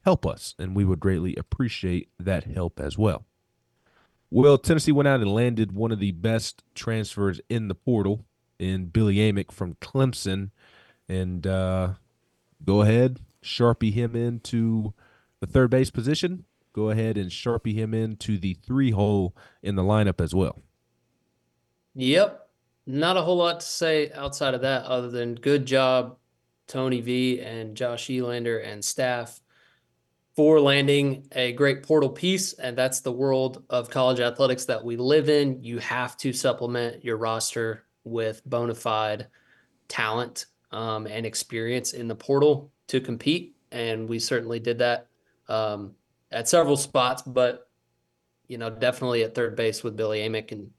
help us, and we would greatly appreciate that help as well. Well, Tennessee went out and landed one of the best transfers in the portal in Billy Amick from Clemson. And uh, go ahead, sharpie him into the third base position. Go ahead and sharpie him into the three hole in the lineup as well. Yep. Not a whole lot to say outside of that, other than good job, Tony V and Josh Elander and staff for landing a great portal piece. And that's the world of college athletics that we live in. You have to supplement your roster with bona fide talent um, and experience in the portal to compete. And we certainly did that um, at several spots, but, you know, definitely at third base with Billy Amick and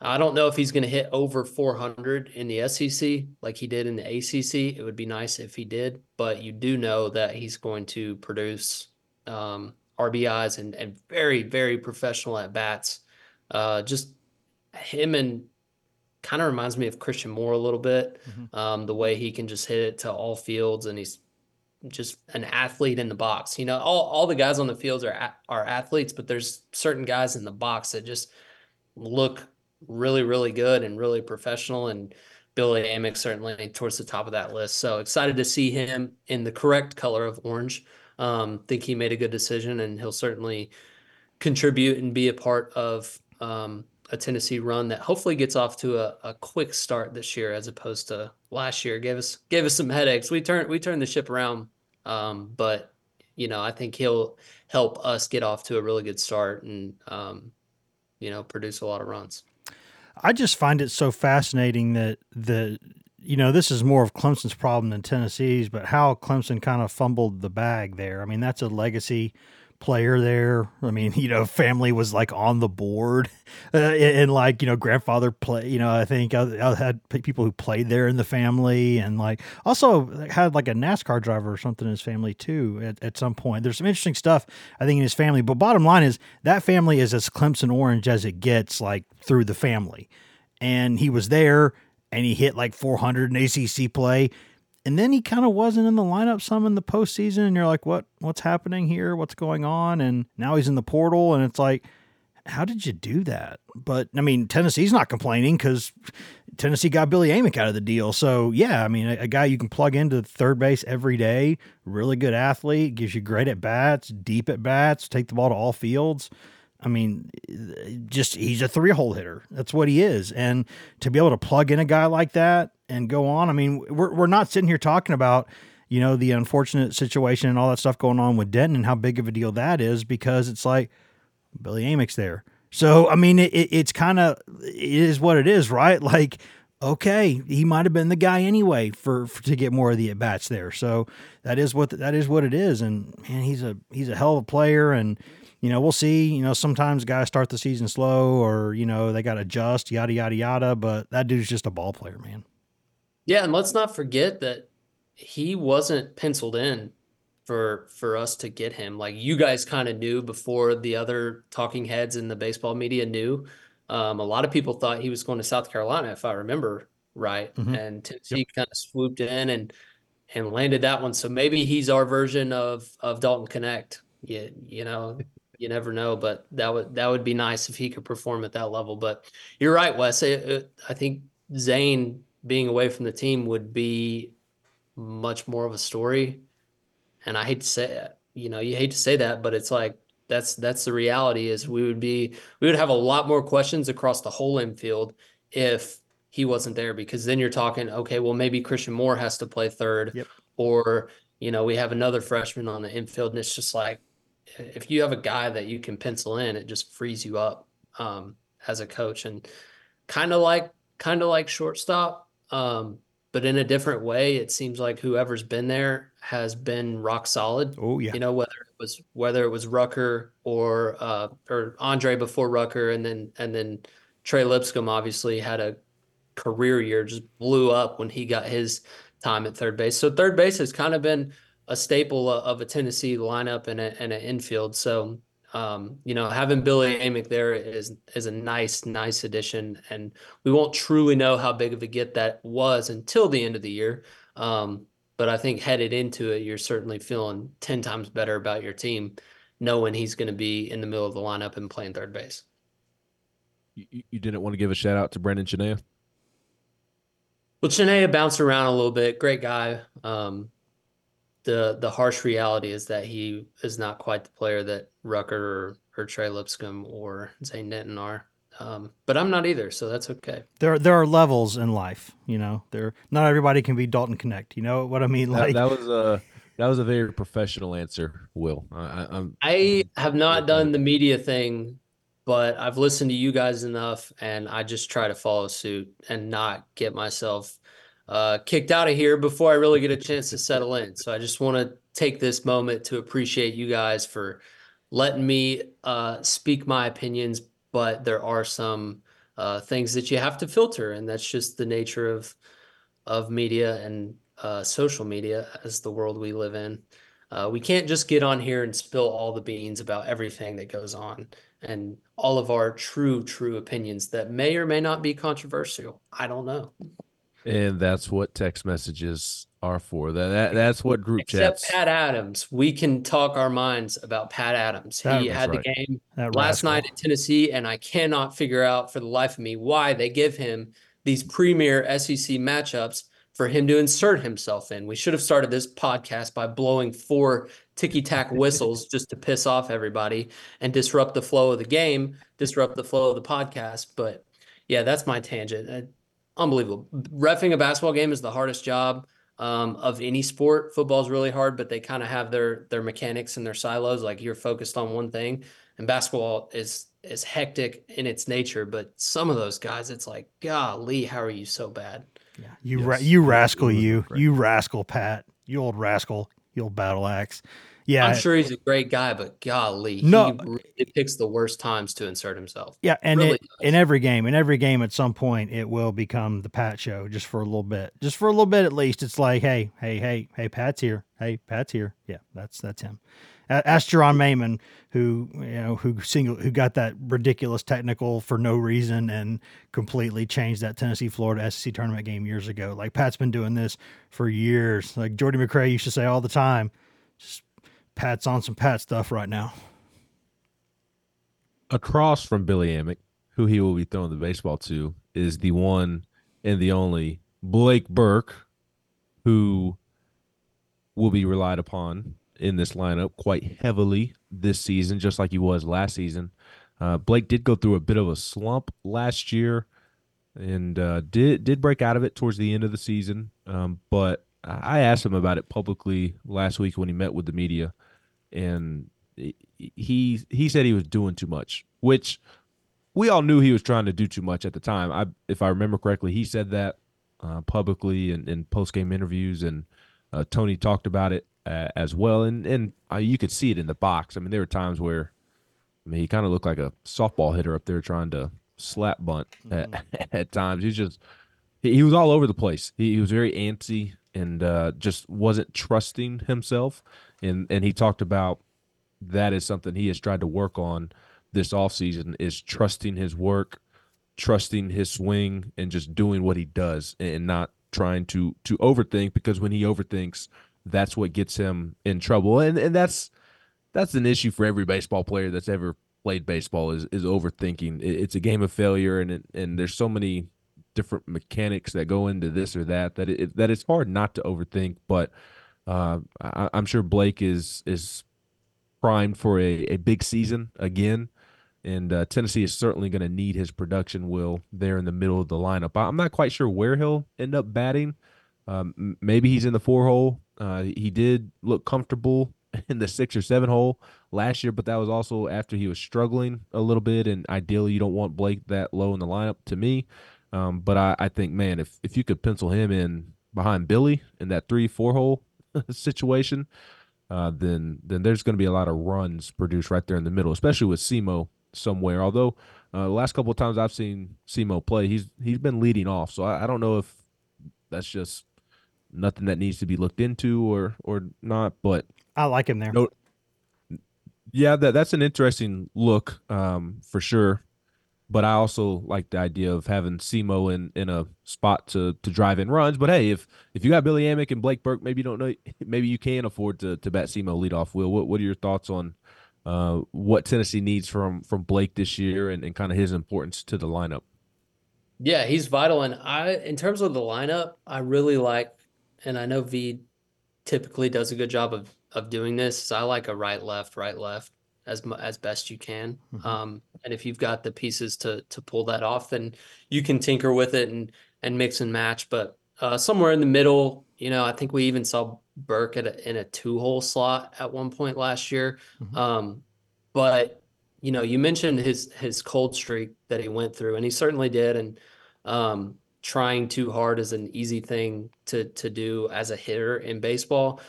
I don't know if he's going to hit over 400 in the SEC like he did in the ACC. It would be nice if he did, but you do know that he's going to produce um, RBIs and, and very, very professional at bats. Uh, just him and kind of reminds me of Christian Moore a little bit. Mm-hmm. Um, the way he can just hit it to all fields and he's just an athlete in the box. You know, all, all the guys on the fields are are athletes, but there's certain guys in the box that just look really, really good and really professional. And Billy Amick certainly towards the top of that list. So excited to see him in the correct color of orange. Um, think he made a good decision, and he'll certainly contribute and be a part of um, a Tennessee run that hopefully gets off to a, a quick start this year, as opposed to last year. Gave us gave us some headaches. We turned we turned the ship around, um, but you know I think he'll help us get off to a really good start and um, you know produce a lot of runs. I just find it so fascinating that the you know this is more of Clemson's problem than Tennessee's, but how Clemson kind of fumbled the bag there. I mean, that's a legacy player there. I mean, you know, family was like on the board, uh, and, like you know, grandfather play. You know, I think I, I, had people who played there in the family, and like also had like a NASCAR driver or something in his family too. At, at some point, there's some interesting stuff I think in his family. But bottom line is that family is as Clemson orange as it gets, like through the family. And he was there, and he hit like 400 in ACC play and then he kind of wasn't in the lineup some in the postseason, and you're like, what what's happening here? What's going on? And now he's in the portal, and it's like, how did you do that? But I mean, Tennessee's not complaining because Tennessee got Billy Amick out of the deal. So yeah, I mean, a, a, guy you can plug into third base every day, really good athlete, gives you great at bats, deep at bats, take the ball to all fields. I mean, just he's a three hole hitter. That's what he is. And to be able to plug in a guy like that and go on, I mean, we're, we're not sitting here talking about, you know, the unfortunate situation and all that stuff going on with Denton and how big of a deal that is because it's like Billy Amick's there. So, I mean, it, it, it's kind of, it is what it is, right? Like, okay, he might have been the guy anyway for, for to get more of the at bats there. So that is what, that is what it is. And man, he's a, he's a hell of a player. And, you know, we'll see. You know, sometimes guys start the season slow or, you know, they got to adjust, yada, yada, yada. But that dude's just a ball player, man. Yeah. And let's not forget that he wasn't penciled in for for us to get him. Like you guys kind of knew before the other talking heads in the baseball media knew. Um, a lot of people thought he was going to South Carolina, if I remember right. Mm-hmm. And Tennessee yep. kind of swooped in and and landed that one. So maybe he's our version of of Dalton Knecht. You, you know, you never know, but that would that would be nice if he could perform at that level. But you're right, Wes. I, I think Zane being away from the team would be much more of a story. And I hate to say it, you know, you hate to say that, but it's like that's that's the reality is we would be we would have a lot more questions across the whole infield if he wasn't there because then you're talking okay well maybe Christian Moore has to play third yep. or you know we have another freshman on the infield and it's just like if you have a guy that you can pencil in, it just frees you up um, as a coach, and kind of like kind of like shortstop, um, but in a different way. It seems like whoever's been there has been rock solid. Oh yeah, you know whether it was whether it was Rucker or uh, or Andre before Rucker, and then and then Trey Lipscomb obviously had a career year just blew up when he got his time at third base. So third base has kind of been a staple of a Tennessee lineup and, a, and an infield. So um, you know, having Billy Amick there is is a nice, nice addition, and we won't truly know how big of a get that was until the end of the year. Um, but I think headed into it, you're certainly feeling ten times better about your team, knowing he's going to be in the middle of the lineup and playing third base. You, you didn't want to give a shout out to Brendan Chinea? Well, Chinea bounced around a little bit. Great guy. Um, the the harsh reality is that he is not quite the player that Rucker or, or Trey Lipscomb or Zane Denton are. Um, but I'm not either, so that's okay. There there are levels in life, you know. There not everybody can be Dalton Knecht. You know what I mean? Like that, that was a that was a very professional answer, Will. I, I'm, I have not done the media thing, but I've listened to you guys enough, and I just try to follow suit and not get myself uh, kicked out of here before I really get a chance to settle in. So I just want to take this moment to appreciate you guys for letting me uh, speak my opinions. But there are some uh, things that you have to filter, and that's just the nature of of media and uh, social media as the world we live in. Uh, we can't just get on here and spill all the beans about everything that goes on and all of our true, true opinions that may or may not be controversial. I don't know. And that's what text messages are for. That, that that's what group chats. Except chats. Pat Adams. We can talk our minds about Pat Adams. That- he had right. the game That last rascal. night at Tennessee, and I cannot figure out for the life of me why they give him these premier SEC matchups for him to insert himself in. We should have started this podcast by blowing four ticky tack whistles just to piss off everybody and disrupt the flow of the game, disrupt the flow of the podcast. But yeah, that's my tangent. Unbelievable. Refing a basketball game is the hardest job um, of any sport. Football is really hard, but they kind of have their their mechanics and their silos. Like you're focused on one thing, and basketball is is hectic in its nature. But some of those guys, it's like, golly, how are you so bad? Yeah, you ra- you rascal, you you rascal, Pat, you old rascal, you old battle axe. Yeah, I'm sure he's a great guy, but golly, No. he really picks the worst times to insert himself. Yeah, and Really it, in every game, in every game, at some point, it will become the Pat show, just for a little bit, just for a little bit at least. It's like, hey, hey, hey, hey, Pat's here. Hey, Pat's here. Yeah, that's that's him. Ask Jeronne Maymon, who you know, who single, who got that ridiculous technical for no reason and completely changed that Tennessee Florida SEC tournament game years ago. Like Pat's been doing this for years. Like Jordy McRae used to say all the time, just Pat's on some Pat stuff right now. across from Billy Amick, who he will be throwing the baseball to, is the one and the only Blake Burke, who will be relied upon in this lineup quite heavily this season, just like he was last season. Uh, Blake did go through a bit of a slump last year, and uh, did did break out of it towards the end of the season. Um, but I asked him about it publicly last week when he met with the media, and he he said he was doing too much, which we all knew he was trying to do too much at the time. I, if I remember correctly, he said that uh, publicly in, in post game interviews, and uh, Tony talked about it uh, as well. And and uh, you could see it in the box. I mean, there were times where, I mean, he kind of looked like a softball hitter up there trying to slap bunt at, at times. He's just he, he was all over the place. He, he was very antsy and uh, just wasn't trusting himself. And and he talked about that is something he has tried to work on this offseason is trusting his work, trusting his swing, and just doing what he does and not trying to to overthink because when he overthinks, that's what gets him in trouble. And and that's that's an issue for every baseball player that's ever played baseball is is overthinking. It's a game of failure and it, and there's so many different mechanics that go into this or that that it that it's hard not to overthink, but uh, I, I'm sure Blake is is primed for a, a big season again. And uh, Tennessee is certainly going to need his production will there in the middle of the lineup. I- I'm not quite sure where he'll end up batting. Um, maybe he's in the four hole. Uh, he did look comfortable in the six or seven hole last year, but that was also after he was struggling a little bit. And ideally, you don't want Blake that low in the lineup to me. Um, but I, I think, man, if, if you could pencil him in behind Billy in that three, four hole situation, uh, then then there's going to be a lot of runs produced right there in the middle, especially with Simo somewhere. Although uh, the last couple of times I've seen Semo play, he's he's been leading off. So I, I don't know if that's just nothing that needs to be looked into or or not. But I like him there. No, yeah, that that's an interesting look um, for sure. But I also like the idea of having Semo in, in a spot to to drive in runs. But hey, if if you got Billy Amick and Blake Burke, maybe you don't know, maybe you can afford to to bat Semo lead off. Will, what what are your thoughts on uh, what Tennessee needs from from Blake this year and, and kind of his importance to the lineup? Yeah, he's vital. And I, in terms of the lineup, I really like, and I know V typically does a good job of of doing this. So I like a right left, right left as as best you can. Mm-hmm. Um, and if you've got the pieces to to pull that off, then you can tinker with it and and mix and match. But uh, somewhere in the middle, you know, I think we even saw Burke at a, in a two hole slot at one point last year. Mm-hmm. Um, but you know, you mentioned his his cold streak that he went through, and he certainly did. And um, trying too hard is an easy thing to to do as a hitter in baseball.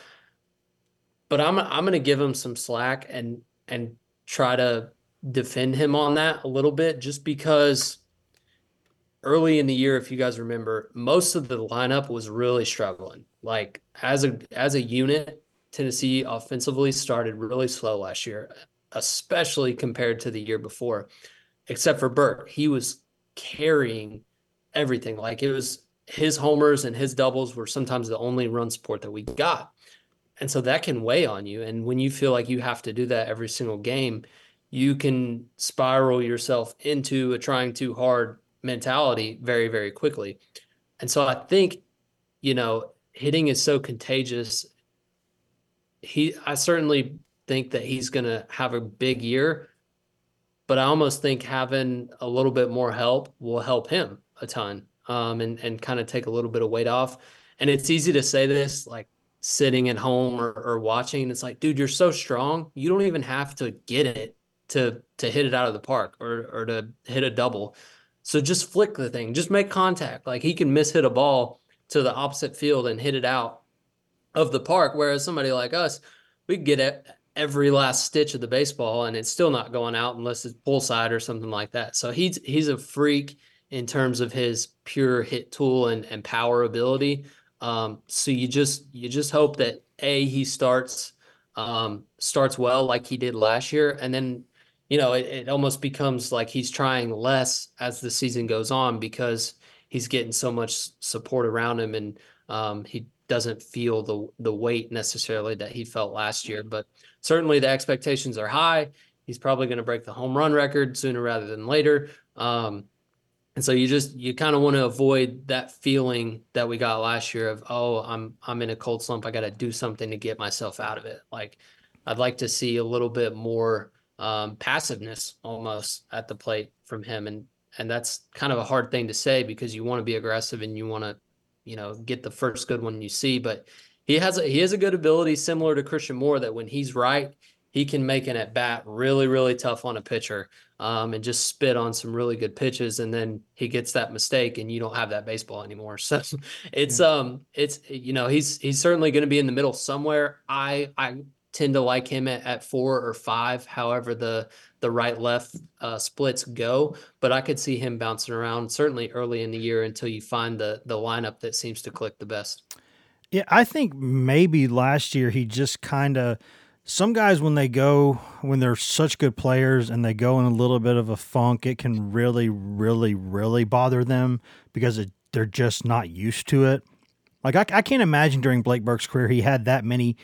But I'm I'm going to give him some slack and and try to defend him on that a little bit, just because early in the year, if you guys remember, most of the lineup was really struggling. Like as a as a unit, Tennessee offensively started really slow last year, especially compared to the year before. Except for Burke, he was carrying everything. Like it was his homers and his doubles were sometimes the only run support that we got. And so that can weigh on you. And when you feel like you have to do that every single game, you can spiral yourself into a trying too hard mentality very, very quickly. And so I think, you know, hitting is so contagious. He, I certainly think that he's going to have a big year, but I almost think having a little bit more help will help him a ton um, and, and kind of take a little bit of weight off. And it's easy to say this like sitting at home or, or watching. It's like, dude, you're so strong. You don't even have to get it to to hit it out of the park or or to hit a double. So just flick the thing, just make contact. Like he can miss hit a ball to the opposite field and hit it out of the park. Whereas somebody like us, we get every last stitch of the baseball and it's still not going out unless it's pull side or something like that. So he's he's a freak in terms of his pure hit tool and, and power ability. Um, so you just you just hope that a he starts um, starts well like he did last year, and then you know, it, it almost becomes like he's trying less as the season goes on because he's getting so much support around him and um, he doesn't feel the the weight necessarily that he felt last year. But certainly the expectations are high. He's probably going to break the home run record sooner rather than later. Um, and so you just you kind of want to avoid that feeling that we got last year of oh I'm I'm in a cold slump I got to do something to get myself out of it. Like I'd like to see a little bit more um, passiveness almost at the plate from him, and and that's kind of a hard thing to say because you want to be aggressive and you want to, you know, get the first good one you see. But he has a, he has a good ability similar to Christian Moore that when he's right, he can make an at bat really really tough on a pitcher um, and just spit on some really good pitches, and then he gets that mistake, and you don't have that baseball anymore. So it's um it's you know he's he's certainly going to be in the middle somewhere. I I tend to like him at, at four or five, however the the right left uh, splits go. But I could see him bouncing around certainly early in the year until you find the the lineup that seems to click the best. Yeah, I think maybe last year he just kind of some guys when they go when they're such good players and they go in a little bit of a funk, it can really, really, really bother them because it, they're just not used to it. Like I, I can't imagine during Blake Burke's career he had that many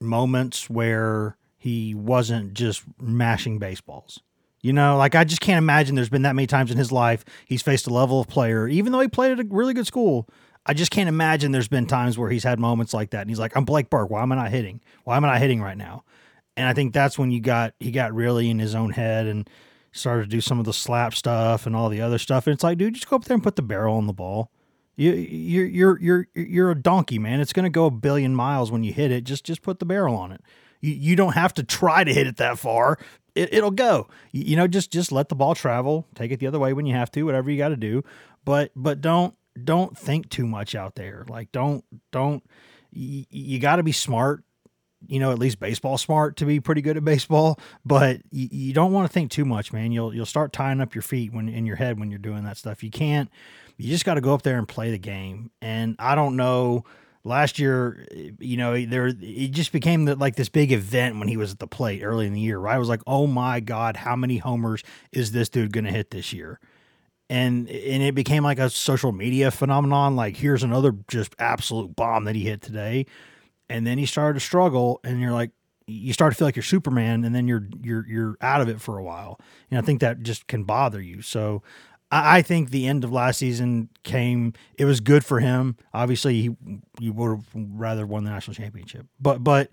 moments where he wasn't just mashing baseballs. You know, like I just can't imagine there's been that many times in his life he's faced a level of player, even though he played at a really good school. I just can't imagine there's been times where he's had moments like that and he's like, I'm Blake Burke. Why am I not hitting? Why am I not hitting right now? And I think that's when you got he got really in his own head and started to do some of the slap stuff and all the other stuff. And it's like, dude, just go up there and put the barrel on the ball. You you're you're you're you're a donkey, man. It's gonna go a billion miles when you hit it. Just just put the barrel on it. You you don't have to try to hit it that far. It, it'll go. You, you know, just just let the ball travel. Take it the other way when you have to. Whatever you got to do. But but don't don't think too much out there. Like don't don't. You, you got to be smart you know, at least baseball smart to be pretty good at baseball, but you, you don't want to think too much, man. You'll you'll start tying up your feet when in your head when you're doing that stuff. You can't. You just got to go up there and play the game. And I don't know. Last year, you know, there it just became the, like this big event when he was at the plate early in the year. Right? I was like, oh my god, how many homers is this dude going to hit this year? and and it became like a social media phenomenon like here's another just absolute bomb that he hit today and then he started to struggle and you're like you start to feel like you're superman and then you're you're you're out of it for a while and i think that just can bother you so i, think the end of last season came it was good for him. Obviously he you would have rather won the national championship. But but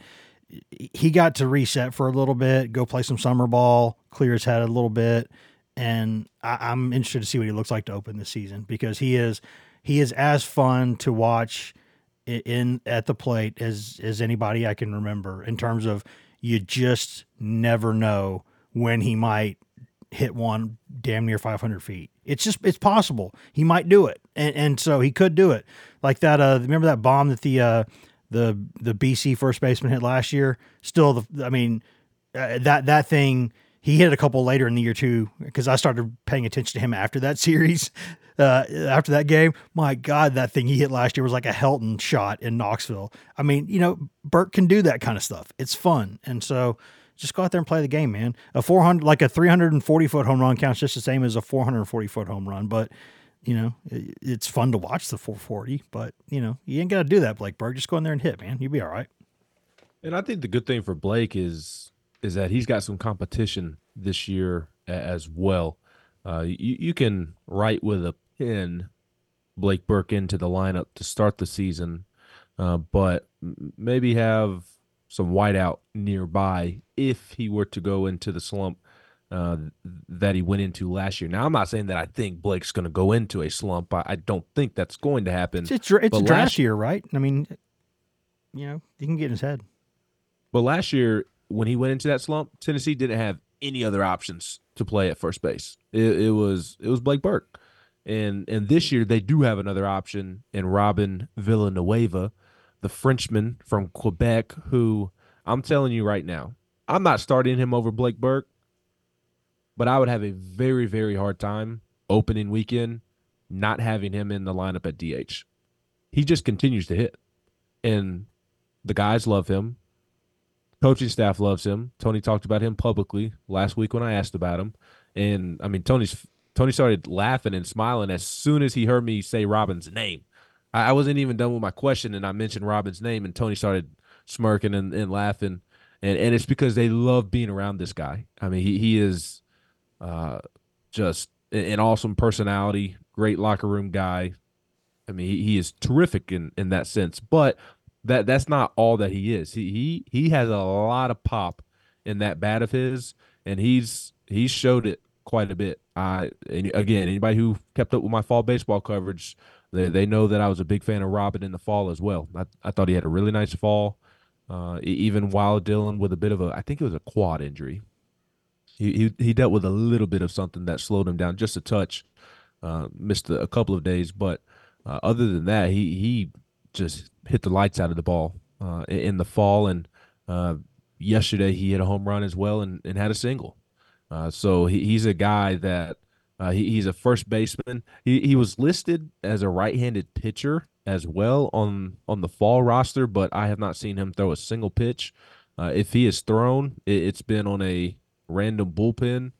he got to reset for a little bit go play some summer ball clear his head a little bit. And I, am interested to see what he looks like to open the season because he is he is as fun to watch in at the plate as as anybody I can remember in terms of you just never know when he might hit one damn near 500 feet. It's just it's possible he might do it, and and so he could do it like that. Uh, remember that bomb that the uh, the the BC first baseman hit last year? Still, the I mean uh, that that thing he hit a couple later in the year too because I started paying attention to him after that series. Uh, after that game, my God, that thing he hit last year was like a Helton shot in Knoxville. I mean, you know, Burke can do that kind of stuff. It's fun, and so just go out there and play the game, man. A 400, like a 340 foot home run counts just the same as a 440 foot home run, but you know, it, it's fun to watch the 440. But you know, you ain't got to do that, Blake Burke. Just go in there and hit, man. You'll be all right. And I think the good thing for Blake is is that he's got some competition this year as well. Uh, you, you can write with a pen Blake Burke into the lineup to start the season, uh, but maybe have some whiteout nearby if he were to go into the slump uh, that he went into last year. Now, I'm not saying that I think Blake's going to go into a slump. I, I, don't think that's going to happen. It's, it's, it's a draft year, right? I mean, you know, he can get in his head. But last year, when he went into that slump, Tennessee didn't have any other options to play at first base. It, it was it was Blake Burke, and and this year they do have another option in Robin Villanueva, the Frenchman from Quebec, who I'm telling you right now, I'm not starting him over Blake Burke, but I would have a very very hard time opening weekend not having him in the lineup at DH. He just continues to hit, and the guys love him. Coaching staff loves him. Tony talked about him publicly last week when I asked about him, and I mean Tony's Tony started laughing and smiling as soon as he heard me say Robin's name. I, I wasn't even done with my question, and I mentioned Robin's name, and Tony started smirking and, and laughing, and and it's because they love being around this guy. I mean, he he is uh, just an awesome personality, great locker room guy. I mean, he, he is terrific in in that sense, but that that's not all that he is. He he he has a lot of pop in that bat of his, and he's he's showed it quite a bit. I again, anybody who kept up with my fall baseball coverage, they they know that I was a big fan of Robin in the fall as well. I I thought he had a really nice fall, uh, even while dealing with a bit of a I think it was a quad injury. He he he dealt with a little bit of something that slowed him down just a touch. Uh, missed a, couple of days, but uh, other than that, he he just hit the lights out of the ball uh, in the fall. And uh, yesterday he hit a home run as well and, and had a single. Uh, so he, he's a guy that uh, he, he's a first baseman. He, he was listed as a right-handed pitcher as well on on the fall roster, but I have not seen him throw a single pitch. Uh, if he is thrown, it, has been on a random bullpen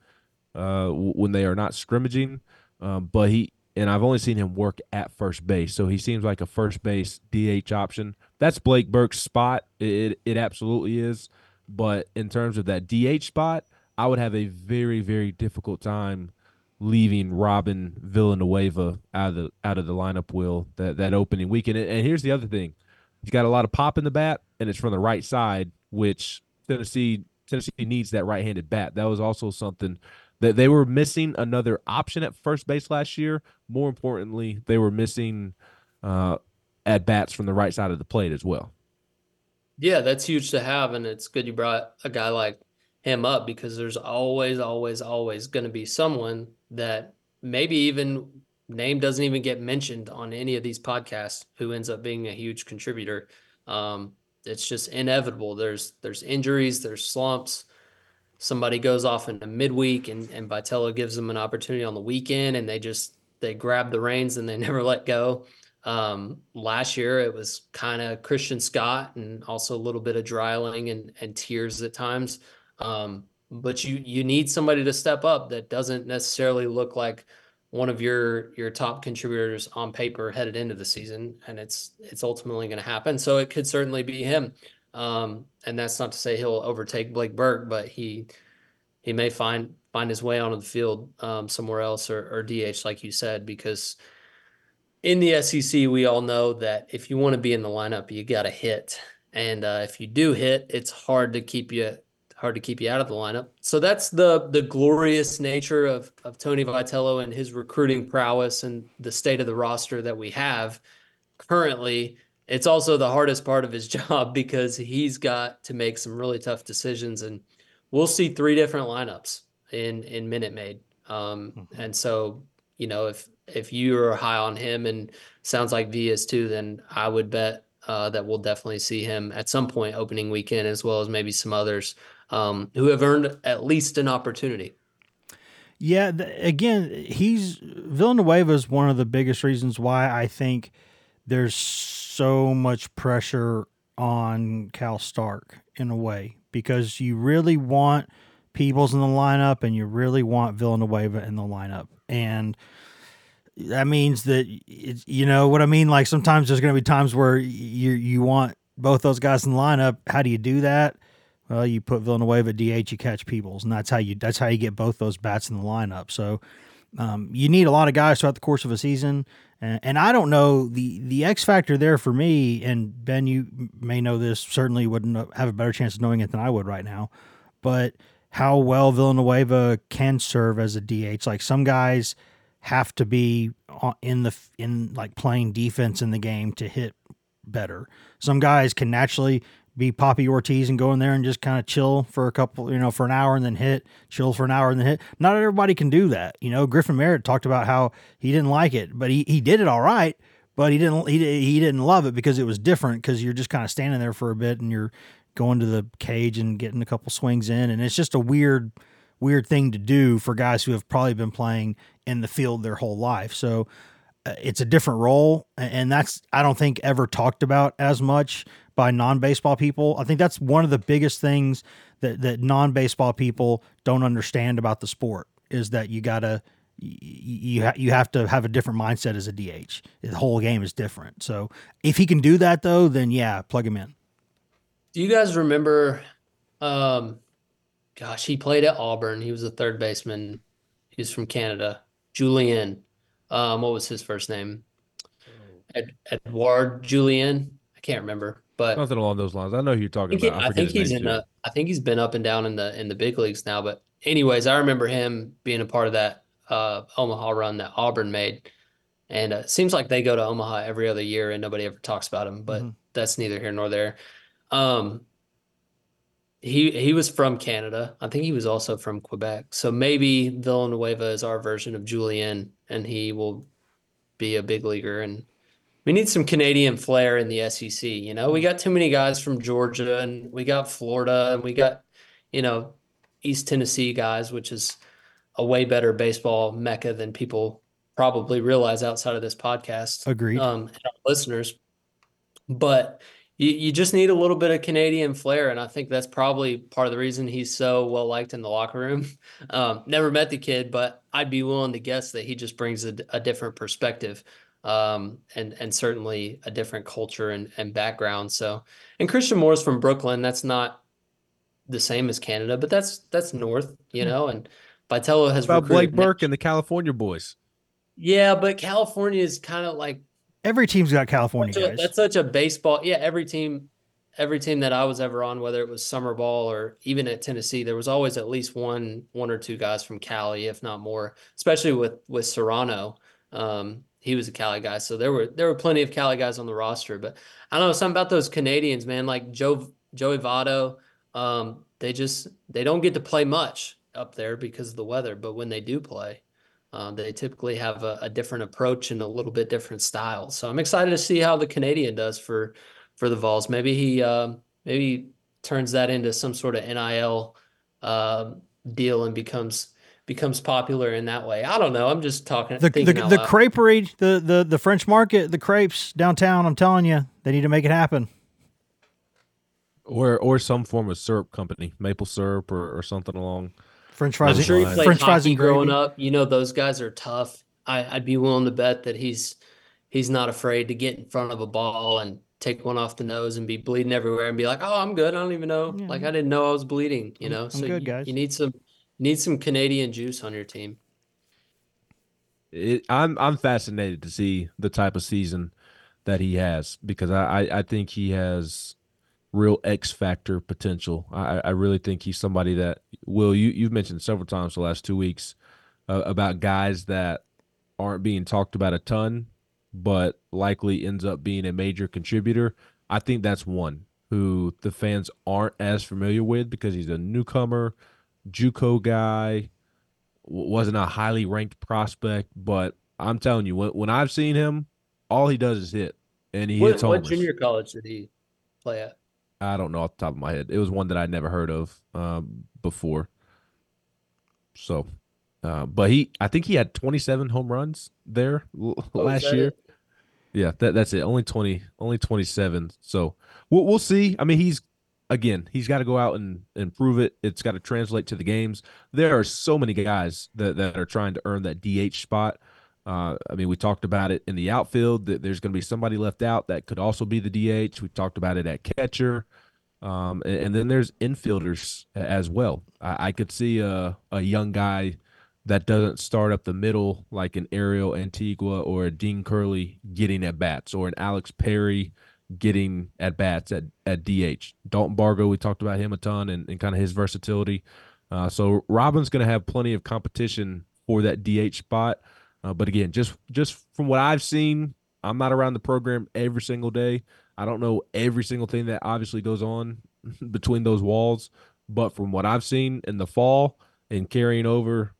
uh, when they are not scrimmaging. Um, but he and I've only seen him work at first base. So he seems like a first base DH option. That's Blake Burke's spot. It it absolutely is. But in terms of that DH spot, I would have a very very difficult time leaving Robin Villanueva out of the out of the lineup. Will that that opening weekend? And here's the other thing: he's got a lot of pop in the bat, and it's from the right side, which Tennessee Tennessee needs that right-handed bat. That was also something that they were missing another option at first base last year. More importantly, they were missing uh, at bats from the right side of the plate as well. Yeah, that's huge to have, and it's good you brought a guy like him up because there's always, always, always going to be someone that maybe even name doesn't even get mentioned on any of these podcasts who ends up being a huge contributor. Um, it's just inevitable. There's there's injuries, there's slumps. Somebody goes off in the midweek, and and Vitello gives them an opportunity on the weekend, and they just they grab the reins and they never let go. Um, last year it was kind of Christian Scott and also a little bit of Dreiling and and Tears at times. Um, but you you need somebody to step up that doesn't necessarily look like one of your your top contributors on paper headed into the season, and it's it's ultimately going to happen. So it could certainly be him. Um, and that's not to say he'll overtake Blake Burke, but he he may find find his way onto the field um, somewhere else or, or DH, like you said, because in the SEC we all know that if you want to be in the lineup, you got to hit, and uh, if you do hit, it's hard to keep you hard to keep you out of the lineup. So that's the the glorious nature of of Tony Vitello and his recruiting prowess and the state of the roster that we have currently. It's also the hardest part of his job because he's got to make some really tough decisions, and we'll see three different lineups in in Minute Maid. Um, mm-hmm. And so, you know, if if you are high on him, and sounds like V is too, then I would bet uh, that we'll definitely see him at some point opening weekend, as well as maybe some others um, who have earned at least an opportunity. Yeah, again, he's Villanueva is one of the biggest reasons why I think there's so much pressure on Cal Stark in a way because you really want Peebles in the lineup and you really want Villanueva in the lineup, and that means that you know what I mean. Like sometimes there's going to be times where you you want both those guys in the lineup. How do you do that? Well, you put Villanueva DH, you catch Peebles, and that's how you that's how you get both those bats in the lineup. So um, you need a lot of guys throughout the course of a season, and, and, I don't know the the X factor there for me. And Ben, you may know this. Certainly wouldn't have a better chance of knowing it than I would right now. But how well Villanueva can serve as a DH, like some guys have to be in the in like playing defense in the game to hit better. Some guys can naturally be Papi Ortiz and go in there and just kind of chill for a couple, you know, for an hour and then hit, chill for an hour and then hit. Not everybody can do that. You know, Griffin Merritt talked about how he didn't like it, but he, he did it all right, but he didn't he, he didn't love it because it was different because you're just kind of standing there for a bit and you're going to the cage and getting a couple swings in and it's just a weird weird thing to do for guys who have probably been playing in the field their whole life. So it's a different role and that's I don't think ever talked about as much by non-baseball people. I think that's one of the biggest things that that non-baseball people don't understand about the sport is that you got to you ha- you have to have a different mindset as a DH. The whole game is different. So if he can do that though, then yeah, plug him in. Do you guys remember um gosh, he played at Auburn. He was a third baseman. He was from Canada. Julien. Um what was his first name? Ed- Edouard Julien. I can't remember but nothing along those lines. I know who you're talking I about. I, I think he's in a, I think he's been up and down in the in the big leagues now. But anyways, I remember him being a part of that uh, Omaha run that Auburn made, and uh, it seems like they go to Omaha every other year and nobody ever talks about him. But mm-hmm. that's neither here nor there. Um, he he was from Canada. I think he was also from Quebec. So maybe Villanueva is our version of Julien, and he will be a big leaguer and we need some Canadian flair in the SEC. You know, we got too many guys from Georgia and we got Florida and we got, you know, East Tennessee guys, which is a way better baseball mecca than people probably realize outside of this podcast. Agreed. Um, listeners, but you, you just need a little bit of Canadian flair, and I think that's probably part of the reason he's so well liked in the locker room. Um, never met the kid, but I'd be willing to guess that he just brings a, a different perspective um, and and certainly a different culture and, and background. So, and Christian Moore's from Brooklyn. That's not the same as Canada, but that's that's north, you hmm. know. And Vitello has about Blake Burke and the California boys. Yeah, but California is kind of like every team's got California that's guys. That's such a baseball. Yeah, every team, every team that I was ever on, whether it was summer ball or even at Tennessee, there was always at least one one or two guys from Cali, if not more. Especially with with Serrano. Um, he was a Cali guy, so there were there were plenty of Cali guys on the roster. But I don't know something about those Canadians, man. Like Joe Joey Votto, um, they just they don't get to play much up there because of the weather. But when they do play, uh, they typically have a, a, different approach and a little bit different style. So I'm excited to see how the Canadian does for for the Vols. Maybe he uh, maybe turns that into some sort of NIL uh, deal and becomes becomes popular in that way. I don't know. I'm just talking. The the, the creperie, the, the the French market, the crepes downtown. I'm telling you, they need to make it happen. Or or some form of syrup company, maple syrup or, or something along. French fries. I'm sure he played French hockey growing up. You know those guys are tough. I, I'd be willing to bet that he's he's not afraid to get in front of a ball and take one off the nose and be bleeding everywhere and be like, "Oh, I'm good. I don't even know. Yeah. Like I didn't know I was bleeding." You know, I'm so good, you, guys. you need some need some Canadian juice on your team. It, I'm I'm fascinated to see the type of season that he has because I, I, I think he has real X factor potential. I, I really think he's somebody that will you you've mentioned several times the last two weeks uh, about guys that aren't being talked about a ton, but likely ends up being a major contributor. I think that's one who the fans aren't as familiar with because he's a newcomer, JUCO guy, wasn't a highly ranked prospect, but I'm telling you, when, when I've seen him, all he does is hit, and he What, hits what homers. junior college did he play at? I don't know off the top of my head. It was one that I'd never heard of um, before. So, uh, but he, I think he had 27 home runs there l- Oh, last year. Yeah, that, that's it. Only 20, only 27. So we'll, we'll see. I mean, he's, again, he's got to go out and, and prove it. It's got to translate to the games. There are so many guys that, that are trying to earn that DH spot. Uh, I mean, we talked about it in the outfield that there's going to be somebody left out that could also be the DH. We talked about it at catcher. Um, and, and then there's infielders as well. I, I could see a, a young guy that doesn't start up the middle like an Ariel Antigua or a Dean Curley getting at bats or an Alex Perry getting at bats at, at DH. Dalton Bargo, we talked about him a ton and, and kind of his versatility. Uh, so Robin's going to have plenty of competition for that DH spot. Uh, but again, just just from what I've seen, I'm not around the program every single day. I don't know every single thing that obviously goes on between those walls, but from what I've seen in the fall and carrying over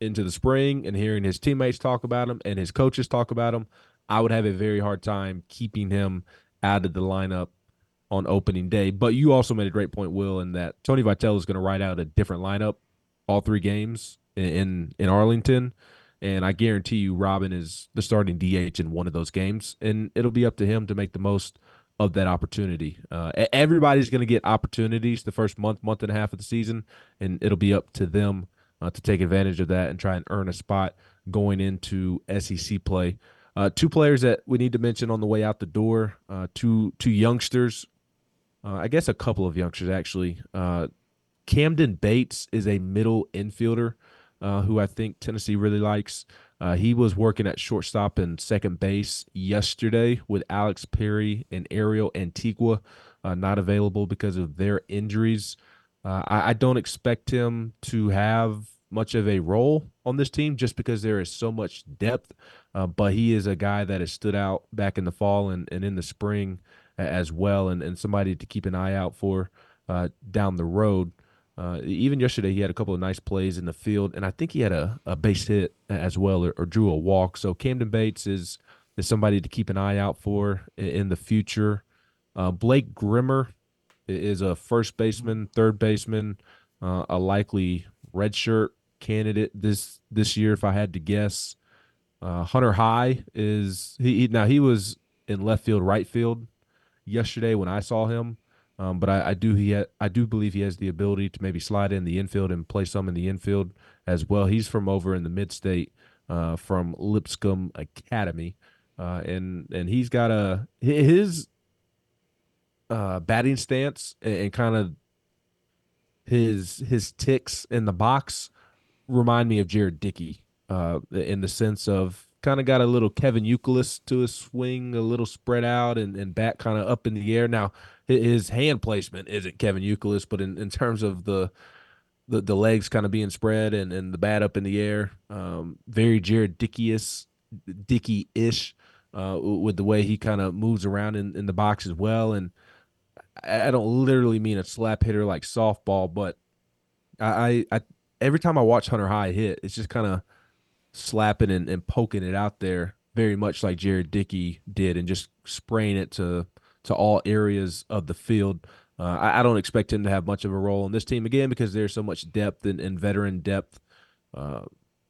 into the spring and hearing his teammates talk about him and his coaches talk about him, I would have a very hard time keeping him out of the lineup on opening day. But you also made a great point, Will, in that Tony Vitello is going to ride out a different lineup all three games in in, in Arlington. And I guarantee you, Robin is the starting DH in one of those games, and it'll be up to him to make the most of that opportunity. Uh, everybody's going to get opportunities the first month, month and a half of the season, and it'll be up to them uh, to take advantage of that and try and earn a spot going into SEC play. Uh, two players that we need to mention on the way out the door. Uh, two two youngsters. Uh, I guess a couple of youngsters actually. Uh, Camden Bates is a middle infielder uh, who I think Tennessee really likes. Uh, he was working at shortstop and second base yesterday with Alex Perry and Ariel Antigua uh, not available because of their injuries. Uh, I, I don't expect him to have much of a role on this team just because there is so much depth. Uh, but he is a guy that has stood out back in the fall and, and in the spring as well, and, and somebody to keep an eye out for uh, down the road. Uh, even yesterday, he had a couple of nice plays in the field, and I think he had a, a base hit as well, or, or drew a walk. So Camden Bates is is somebody to keep an eye out for in the future. Uh, Blake Grimmer is a first baseman, third baseman, uh, a likely redshirt candidate this this year, if I had to guess. Uh, Hunter High is he, he now he was in left field, right field yesterday when I saw him. Um, but I, I do he ha- I do believe he has the ability to maybe slide in the infield and play some in the infield as well. He's from over in the mid state, uh, from Lipscomb Academy, uh, and and he's got a his uh, batting stance and, and kind of his his ticks in the box remind me of Jared Dickey uh, in the sense of kind of got a little Kevin Youkilis to his swing, a little spread out and, and back kind of up in the air. Now his hand placement isn't Kevin Youkilis, but in, in terms of the the, the legs kind of being spread and, and the bat up in the air, um, very Jared Dickey-ish, Dickey-ish uh, with the way he kind of moves around in, in the box as well. And I, I don't literally mean a slap hitter like softball, but I, I, I every time I watch Hunter High hit, it's just kind of slapping and, and poking it out there, very much like Jared Dickey did, and just spraying it to to all areas of the field. Uh, I, I, don't expect him to have much of a role in this team again because there's so much depth and, and veteran depth uh,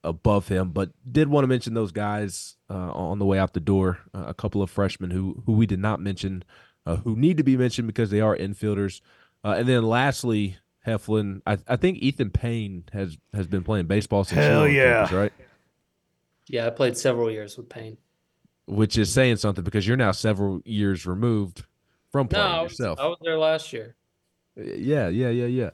above him. But did want to mention those guys uh, on the way out the door. Uh, a couple of freshmen who who we did not mention, uh, who need to be mentioned because they are infielders. Uh, and then lastly, Heflin. I, I think Ethan Payne has has been playing baseball since hell yeah, campus, right? Yeah, I played several years with Payne, which is saying something because you're now several years removed from playing no, I was, yourself. I was there last year. Yeah, yeah, yeah, yeah.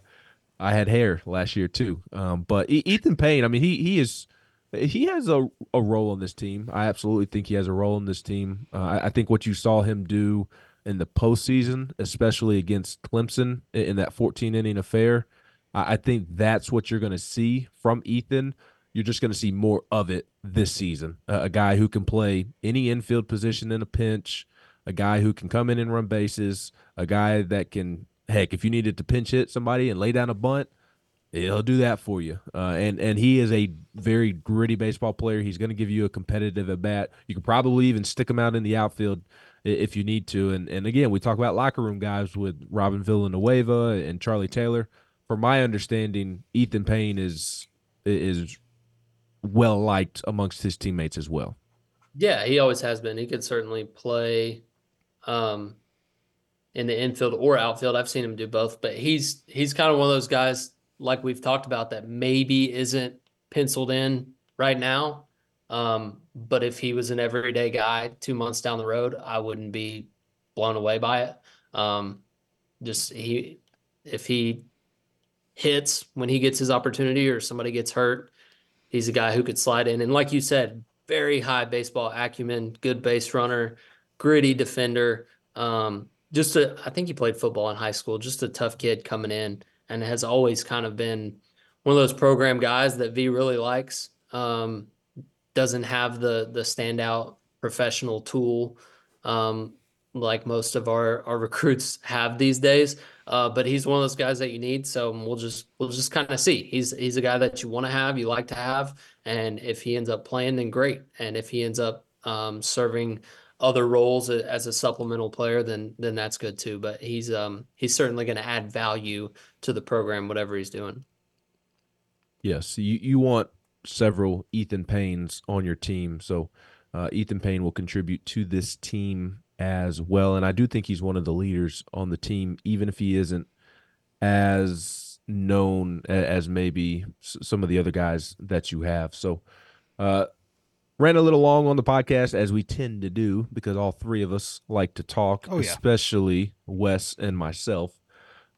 I had hair last year too. Um, but Ethan Payne, I mean, he he is he has a, a role on this team. I absolutely think he has a role in this team. Uh, I, I, think what you saw him do in the postseason, especially against Clemson in, in that 14 inning affair, I, I think that's what you're going to see from Ethan. You're just going to see more of it this season. Uh, a guy who can play any infield position in a pinch, a guy who can come in and run bases, a guy that can heck, if you needed to pinch hit somebody and lay down a bunt, he'll do that for you. Uh, and and he is a very gritty baseball player. He's going to give you a competitive at bat. You can probably even stick him out in the outfield if you need to. And and again, we talk about locker room guys with Robin Villanueva and Charlie Taylor. From my understanding, Ethan Payne is is well liked amongst his teammates as well. Yeah, he always has been. He could certainly play. Um, in the infield or outfield. I've seen him do both, but he's he's kind of one of those guys like we've talked about that maybe isn't penciled in right now. Um, but if he was an everyday guy two months down the road, I wouldn't be blown away by it. Um, just he if he hits when he gets his opportunity or somebody gets hurt, he's a guy who could slide in. And like you said, very high baseball acumen, good base runner, gritty defender. Um, just a, I think he played football in high school, just a tough kid coming in and has always kind of been one of those program guys that V really likes. Um, doesn't have the the standout professional tool um, like most of our our recruits have these days. Uh, but he's one of those guys that you need. So we'll just we'll just kind of see. He's he's a guy that you want to have, you like to have, and if he ends up playing, then great. And if he ends up um, serving other roles as a supplemental player, then then that's good too. But he's um he's certainly going to add value to the program, whatever he's doing. Yes, you you want several Ethan Paynes on your team, so uh, Ethan Payne will contribute to this team as well, and I do think he's one of the leaders on the team, even if he isn't as known as maybe some of the other guys that you have. So. Uh, ran a little long on the podcast as we tend to do because all three of us like to talk, oh, yeah. especially Wes and myself.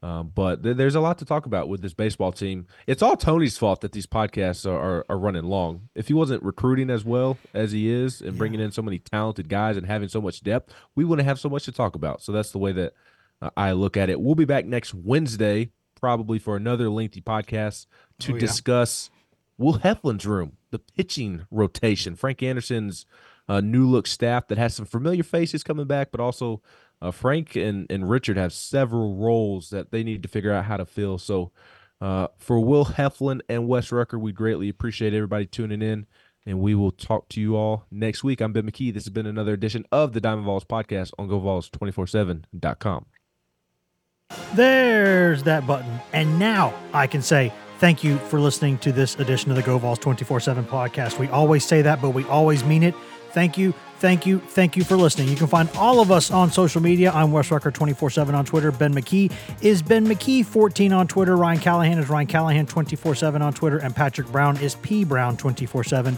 Um, but th- there's a lot to talk about with this baseball team. It's all Tony's fault that these podcasts are, are, are running long. If he wasn't recruiting as well as he is and yeah. bringing in so many talented guys and having so much depth, we wouldn't have so much to talk about. So that's the way that uh, I look at it. We'll be back next Wednesday, probably for another lengthy podcast to oh, yeah. discuss Will Heflin's room, the pitching rotation, Frank Anderson's uh, new look staff that has some familiar faces coming back, but also uh, Frank and, and Richard have several roles that they need to figure out how to fill. So uh, for Will Heflin and Wes Rucker, we greatly appreciate everybody tuning in, and we will talk to you all next week. I'm Ben McKee. This has been another edition of the Diamond Vols podcast on GoVols247.com. There's that button. And now I can say, Thank you for listening to this edition of the Go Vols 24 7 podcast. We always say that, but we always mean it. Thank you, thank you, thank you for listening. You can find all of us on social media. I'm Wes Rucker 24 7 on Twitter. Ben McKee is Ben McKee 14 on Twitter. Ryan Callahan is Ryan Callahan 24 7 on Twitter. And Patrick Brown is P Brown 24 7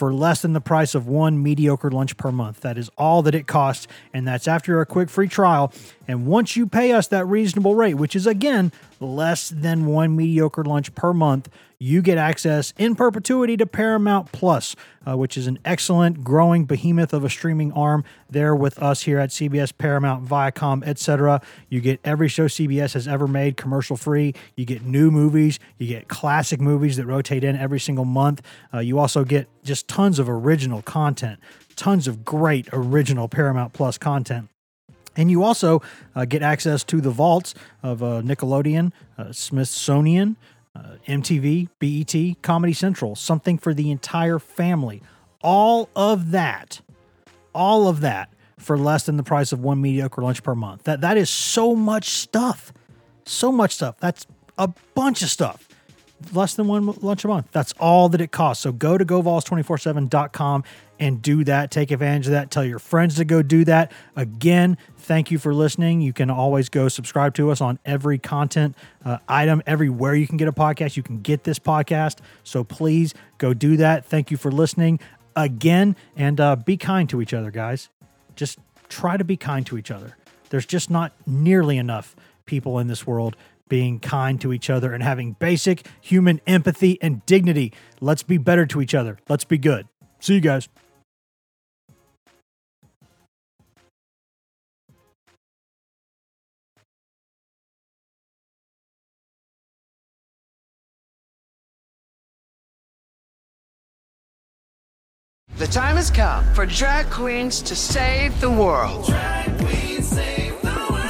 for less than the price of one mediocre lunch per month. That is all that it costs, and that's after a quick free trial. And once you pay us that reasonable rate, which is again less than one mediocre lunch per month, you get access in perpetuity to Paramount Plus, uh, which is an excellent growing behemoth of a streaming arm there with us here at CBS, Paramount, Viacom, etc. You get every show CBS has ever made commercial free. You get new movies. You get classic movies that rotate in every single month. Uh, you also get just tons of original content, tons of great original Paramount Plus content. And you also uh, get access to the vaults of uh, Nickelodeon, uh, Smithsonian, uh, MTV, BET, Comedy Central, something for the entire family. All of that, all of that for less than the price of one mediocre lunch per month. That that is so much stuff. So much stuff. That's a bunch of stuff. Less than one lunch a month. That's all that it costs. So go to govols247.com and do that. Take advantage of that. Tell your friends to go do that. Again, thank you for listening. You can always go subscribe to us on every content uh, item, everywhere you can get a podcast. You can get this podcast. So please go do that. Thank you for listening again and uh, be kind to each other, guys. Just try to be kind to each other. There's just not nearly enough people in this world being kind to each other and having basic human empathy and dignity. Let's be better to each other. Let's be good. See you guys. The time has come for drag queens to save the world.